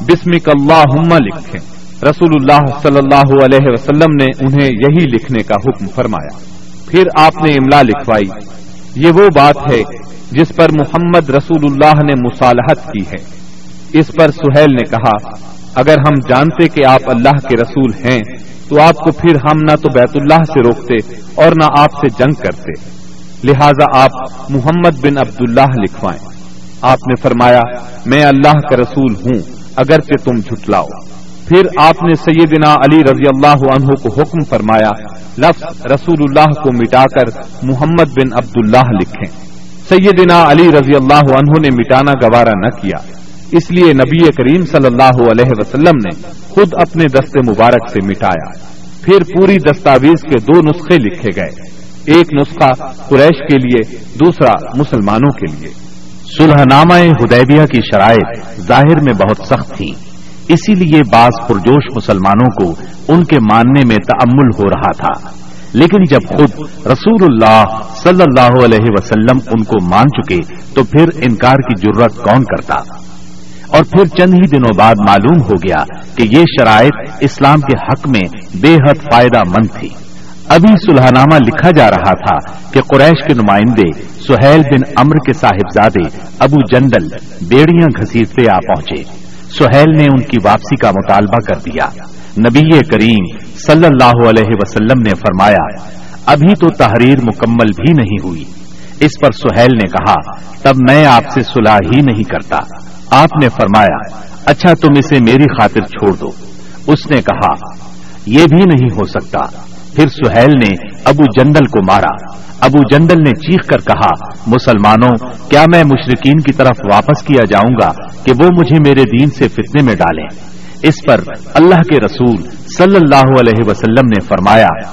بسمک اللہ لکھیں۔ رسول اللہ صلی اللہ علیہ وسلم نے انہیں یہی لکھنے کا حکم فرمایا۔ پھر آپ نے املا لکھوائی۔ یہ وہ بات ہے جس پر محمد رسول اللہ نے مصالحت کی ہے۔ اس پر سہیل نے کہا، اگر ہم جانتے کہ آپ اللہ کے رسول ہیں، تو آپ کو پھر ہم نہ تو بیت اللہ سے روکتے اور نہ آپ سے جنگ کرتے۔ لہذا آپ محمد بن عبداللہ لکھوائیں۔ آپ نے فرمایا، میں اللہ کا رسول ہوں، اگرچہ تم جھٹلاؤ۔ پھر آپ نے سیدنا علی رضی اللہ عنہ کو حکم فرمایا، لفظ رسول اللہ کو مٹا کر محمد بن عبداللہ لکھیں۔ سیدنا علی رضی اللہ عنہ نے مٹانا گوارا نہ کیا۔ اس لیے نبی کریم صلی اللہ علیہ وسلم نے خود اپنے دست مبارک سے مٹایا۔ پھر پوری دستاویز کے دو نسخے لکھے گئے۔ ایک نسخہ قریش کے لیے، دوسرا مسلمانوں کے لیے۔ سلح نامہ ہدیبیہ کی شرائط ظاہر میں بہت سخت تھی اسی لیے بعض پرجوش مسلمانوں کو ان کے ماننے میں تعمل ہو رہا تھا۔ لیکن جب خود رسول اللہ صلی اللہ علیہ وسلم ان کو مان چکے، تو پھر انکار کی ضرورت کون کرتا؟ اور پھر چند ہی دنوں بعد معلوم ہو گیا کہ یہ شرائط اسلام کے حق میں بے حد فائدہ مند تھی۔ ابھی سلح نامہ لکھا جا رہا تھا کہ قریش کے نمائندے سہیل بن امر کے صاحبزادے ابو جندل بیڑیاں گھسیٹتے آ پہنچے۔ سہیل نے ان کی واپسی کا مطالبہ کر دیا۔ نبی کریم صلی اللہ علیہ وسلم نے فرمایا، ابھی تو تحریر مکمل بھی نہیں ہوئی۔ اس پر سہیل نے کہا، تب میں آپ سے صلاح ہی نہیں کرتا۔ آپ نے فرمایا اچھا تم اسے میری خاطر چھوڑ دو۔ اس نے کہا، یہ بھی نہیں ہو سکتا۔ پھر سہیل نے ابو جندل کو مارا۔ ابو جندل نے چیخ کر کہا، مسلمانوں، کیا میں مشرقین کی طرف واپس کیا جاؤں گا کہ وہ مجھے میرے دین سے فتنے میں ڈالیں؟ اس پر اللہ کے رسول صلی اللہ علیہ وسلم نے فرمایا،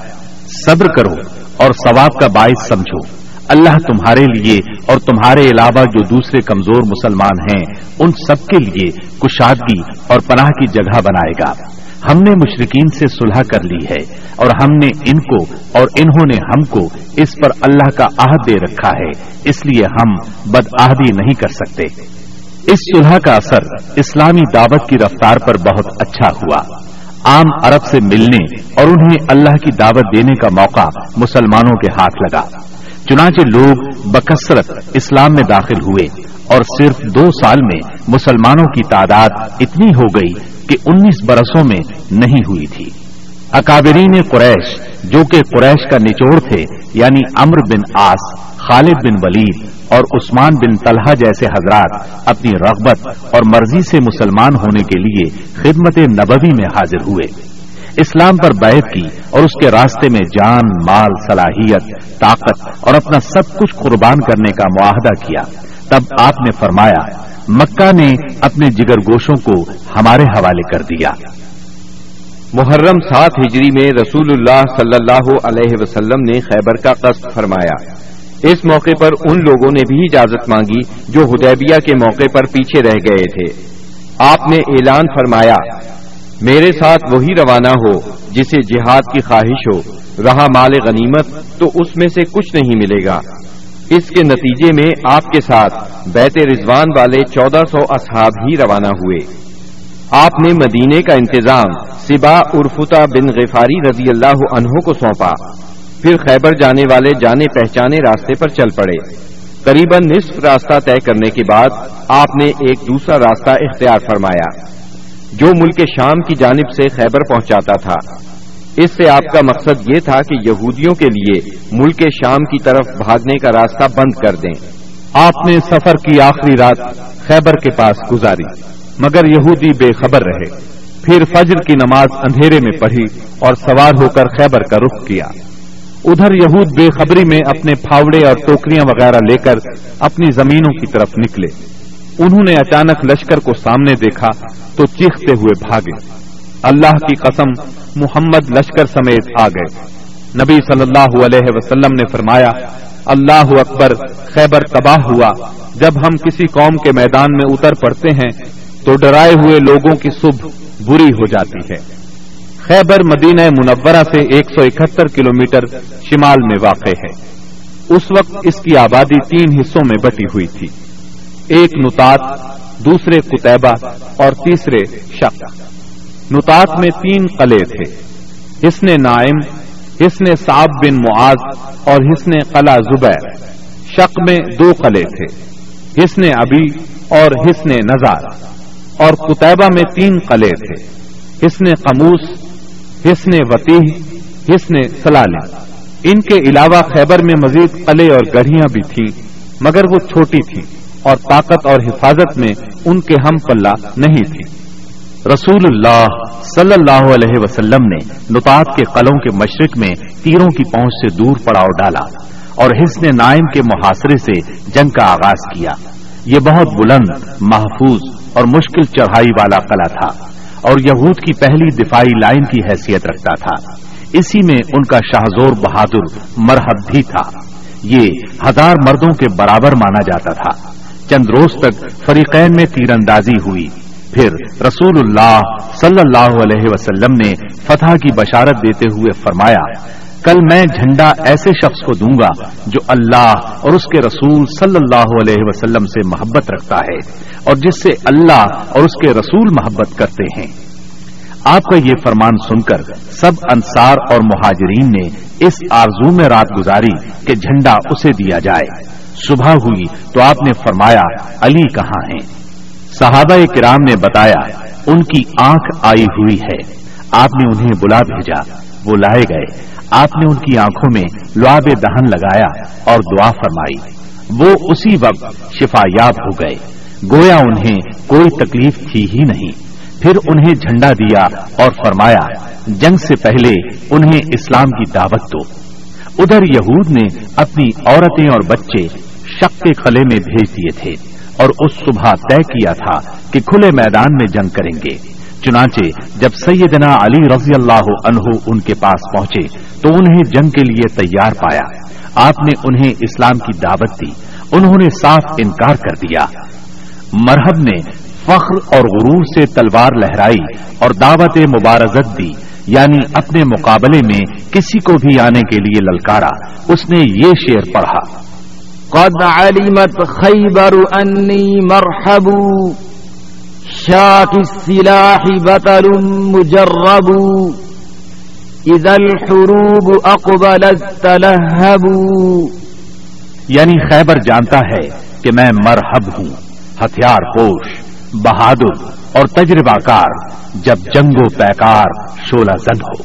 صبر کرو اور ثواب کا باعث سمجھو۔ اللہ تمہارے لیے اور تمہارے علاوہ جو دوسرے کمزور مسلمان ہیں، ان سب کے لیے کشادگی اور پناہ کی جگہ بنائے گا۔ ہم نے مشرقین سے صلح کر لی ہے اور ہم نے ان کو اور انہوں نے ہم کو اس پر اللہ کا عہد دے رکھا ہے، اس لیے ہم بد آہدی نہیں کر سکتے۔ اس صلح کا اثر اسلامی دعوت کی رفتار پر بہت اچھا ہوا۔ عام عرب سے ملنے اور انہیں اللہ کی دعوت دینے کا موقع مسلمانوں کے ہاتھ لگا۔ چنانچہ لوگ بکثرت اسلام میں داخل ہوئے اور صرف دو سال میں مسلمانوں کی تعداد اتنی ہو گئی کہ انیس برسوں میں نہیں ہوئی تھی۔ اکابرین قریش، جو کہ قریش کا نچوڑ تھے یعنی امر بن آس خالد بن ولید اور عثمان بن طلحہ جیسے حضرات اپنی رغبت اور مرضی سے مسلمان ہونے کے لیے خدمت نبوی میں حاضر ہوئے۔ اسلام پر بیعت کی اور اس کے راستے میں جان، مال، صلاحیت، طاقت اور اپنا سب کچھ قربان کرنے کا معاہدہ کیا۔ تب آپ نے فرمایا، مکہ نے اپنے جگر گوشوں کو ہمارے حوالے کر دیا۔ محرم سات ہجری میں رسول اللہ صلی اللہ علیہ وسلم نے خیبر کا قصد فرمایا۔ اس موقع پر ان لوگوں نے بھی اجازت مانگی جو ہدیبیہ کے موقع پر پیچھے رہ گئے تھے۔ آپ نے اعلان فرمایا، میرے ساتھ وہی روانہ ہو جسے جہاد کی خواہش ہو، رہا مال غنیمت تو اس میں سے کچھ نہیں ملے گا۔ اس کے نتیجے میں آپ کے ساتھ بیت رضوان والے چودہ سو اصحاب ہی روانہ ہوئے۔ آپ نے مدینے کا انتظام سبا ارفتا بن غفاری رضی اللہ عنہ کو سونپا۔ پھر خیبر جانے والے جانے پہچانے راستے پر چل پڑے۔ قریب نصف راستہ طے کرنے کے بعد آپ نے ایک دوسرا راستہ اختیار فرمایا، جو ملک شام کی جانب سے خیبر پہنچاتا تھا۔ اس سے آپ کا مقصد یہ تھا کہ یہودیوں کے لیے ملک شام کی طرف بھاگنے کا راستہ بند کر دیں۔ آپ نے سفر کی آخری رات خیبر کے پاس گزاری، مگر یہودی بے خبر رہے۔ پھر فجر کی نماز اندھیرے میں پڑھی اور سوار ہو کر خیبر کا رخ کیا۔ ادھر یہود بے خبری میں اپنے پھاوڑے اور ٹوکریاں وغیرہ لے کر اپنی زمینوں کی طرف نکلے۔ انہوں نے اچانک لشکر کو سامنے دیکھا تو چیختے ہوئے بھاگے۔ اللہ کی قسم محمد لشکر سمیت آ گئے۔ نبی صلی اللہ علیہ وسلم نے فرمایا، اللہ اکبر، خیبر تباہ ہوا۔ جب ہم کسی قوم کے میدان میں اتر پڑتے ہیں، تو ڈرائے ہوئے لوگوں کی صبح بری ہو جاتی ہے۔ خیبر مدینہ منورہ سے ایک سو اکہتر کلو شمال میں واقع ہے۔ اس وقت اس کی آبادی تین حصوں میں بٹی ہوئی تھی۔ ایک نتات دوسرے کتبہ اور تیسرے شک نتات میں تین قلعے تھے۔ حسن نائم حسن صاب بن معاذ اور حسن قلعہ زبیر۔ شک میں دو قلعے تھے۔ حسن ابی اور حسن نظار اور کتبہ میں تین قلعے تھے۔ حسن قموس حسن وطیح حسن سلال ان کے علاوہ خیبر میں مزید قلعے اور گڑھیاں بھی تھیں، مگر وہ چھوٹی تھیں اور طاقت اور حفاظت میں ان کے ہم پلہ نہیں تھی رسول اللہ صلی اللہ علیہ وسلم نے نتاط کے قلعوں کے مشرق میں تیروں کی پہنچ سے دور پڑاؤ ڈالا اور حسن نائم کے محاصرے سے جنگ کا آغاز کیا۔ یہ بہت بلند، محفوظ اور مشکل چڑھائی والا قلعہ تھا اور یہود کی پہلی دفاعی لائن کی حیثیت رکھتا تھا۔ اسی میں ان کا شاہزور بہادر مرحب بھی تھا۔ یہ ہزار مردوں کے برابر مانا جاتا تھا۔ چند روز تک فریقین میں تیر اندازی ہوئی۔ پھر رسول اللہ صلی اللہ علیہ وسلم نے فتح کی بشارت دیتے ہوئے فرمایا، کل میں جھنڈا ایسے شخص کو دوں گا جو اللہ اور اس کے رسول صلی اللہ علیہ وسلم سے محبت رکھتا ہے اور جس سے اللہ اور اس کے رسول محبت کرتے ہیں۔ آپ کا یہ فرمان سن کر سب انصار اور مہاجرین نے اس آرزو میں رات گزاری کہ جھنڈا اسے دیا جائے۔ صبح ہوئی تو آپ نے فرمایا، علی کہاں ہیں؟ صحابہ کرام نے بتایا، ان کی آنکھ آئی ہوئی ہے۔ آپ نے انہیں بلا بھیجا، وہ لائے گئے۔ آپ نے ان کی آنکھوں میں لعاب دہن لگایا اور دعا فرمائی۔ وہ اسی وقت شفا یاب ہو گئے۔ گویا انہیں کوئی تکلیف تھی ہی نہیں۔ پھر انہیں جھنڈا دیا اور فرمایا، جنگ سے پہلے انہیں اسلام کی دعوت دو۔ ادھر یہود نے اپنی عورتیں اور بچے شک کے خلے میں بھیج دیے تھے۔ اور اس صبح طے کیا تھا کہ کھلے میدان میں جنگ کریں گے۔ چنانچہ جب سیدنا علی رضی اللہ عنہ ان کے پاس پہنچے تو انہیں جنگ کے لیے تیار پایا۔ آپ نے انہیں اسلام کی دعوت دی۔ انہوں نے صاف انکار کر دیا۔ مرحب نے فخر اور غرور سے تلوار لہرائی اور دعوت مبارزت دی۔ یعنی اپنے مقابلے میں کسی کو بھی آنے کے لیے للکارا۔ اس نے یہ شعر پڑھا۔ قد علمت خیبر انی مرحب. شاك السلاح بطل مجرب. إذا الحروب أقبلت تلهب یعنی خیبر جانتا ہے کہ میں مرحب ہوں. ہتھیار پوش بہادر اور تجربہ کار جب جنگ و پیکار شولہ زد ہو۔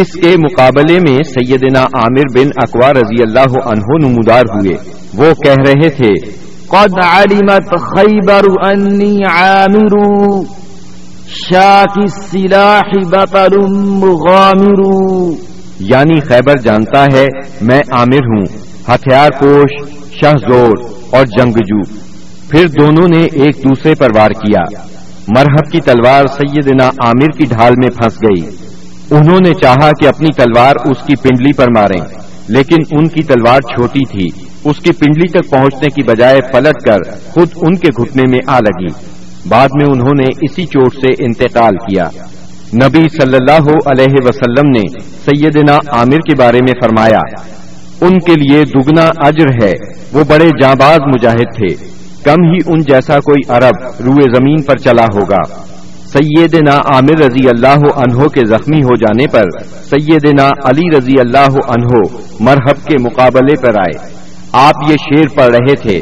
اس کے مقابلے میں سیدنا عامر بن اکوا رضی اللہ عنہ نمودار ہوئے۔ وہ کہہ رہے تھے، قد علمت خیبر انی عامر شاک السلاح بطل مغامر. یعنی خیبر جانتا ہے میں عامر ہوں، ہتھیار پوش شہ زور اور جنگجو۔ پھر دونوں نے ایک دوسرے پر وار کیا۔ مرحب کی تلوار سیدنا عامر کی ڈھال میں پھنس گئی۔ انہوں نے چاہا کہ اپنی تلوار اس کی پنڈلی پر ماریں، لیکن ان کی تلوار چھوٹی تھی۔ اس کی پنڈلی تک پہنچنے کی بجائے پلٹ کر خود ان کے گھٹنے میں آ لگی۔ بعد میں انہوں نے اسی چوٹ سے انتقال کیا۔ نبی صلی اللہ علیہ وسلم نے سیدنا عامر کے بارے میں فرمایا، ان کے لیے دگنا اجر ہے۔ وہ بڑے جانباز مجاہد تھے۔ کم ہی ان جیسا کوئی عرب روئے زمین پر چلا ہوگا۔ سیدنا عامر رضی اللہ عنہ کے زخمی ہو جانے پر سیدنا علی رضی اللہ عنہ مرحب کے مقابلے پر آئے۔ آپ یہ شیر پڑھ رہے تھے۔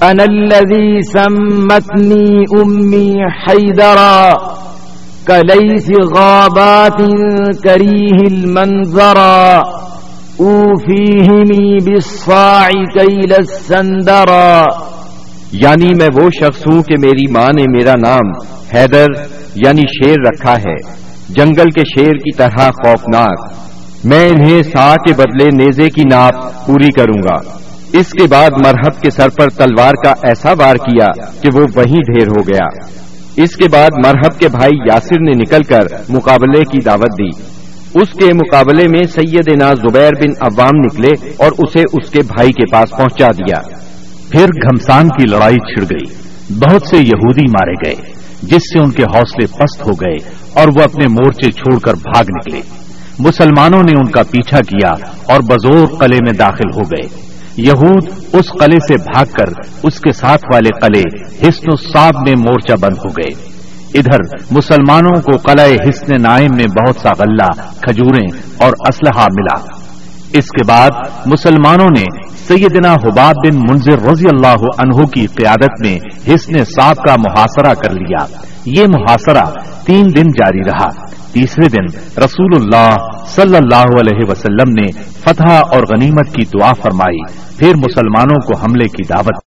انا الذي سمتني امي حيدرا كليس غابات كريه المنظرا اوفيهمي بالصاع كيل السندرا۔ یعنی میں وہ شخص ہوں کہ میری ماں نے میرا نام حیدر یعنی شیر رکھا ہے، جنگل کے شیر کی طرح خوفناک۔ میں انہیں سا کے بدلے نیزے کی ناپ پوری کروں گا۔ اس کے بعد مرحب کے سر پر تلوار کا ایسا وار کیا کہ وہ وہیں ڈھیر ہو گیا۔ اس کے بعد مرحب کے بھائی یاسر نے نکل کر مقابلے کی دعوت دی۔ اس کے مقابلے میں سیدنا زبیر بن عوام نکلے اور اسے اس کے بھائی کے پاس پہنچا دیا۔ پھر گھمسان کی لڑائی چھڑ گئی۔ بہت سے یہودی مارے گئے، جس سے ان کے حوصلے پست ہو گئے اور وہ اپنے مورچے چھوڑ کر بھاگ نکلے۔ مسلمانوں نے ان کا پیچھا کیا اور بزور قلعے میں داخل ہو گئے۔ یہود اس قلعے سے بھاگ کر اس کے ساتھ والے قلعے حسن الصاب میں مورچہ بند ہو گئے۔ ادھر مسلمانوں کو قلعہ حسن نائم میں بہت سا غلہ، کھجوریں اور اسلحہ ملا۔ اس کے بعد مسلمانوں نے سیدنا حباب بن منظر رضی اللہ عنہ کی قیادت میں حسن صاحب کا محاصرہ کر لیا۔ یہ محاصرہ تین دن جاری رہا۔ تیسرے دن رسول اللہ صلی اللہ علیہ وسلم نے فتح اور غنیمت کی دعا فرمائی۔ پھر مسلمانوں کو حملے کی دعوت۔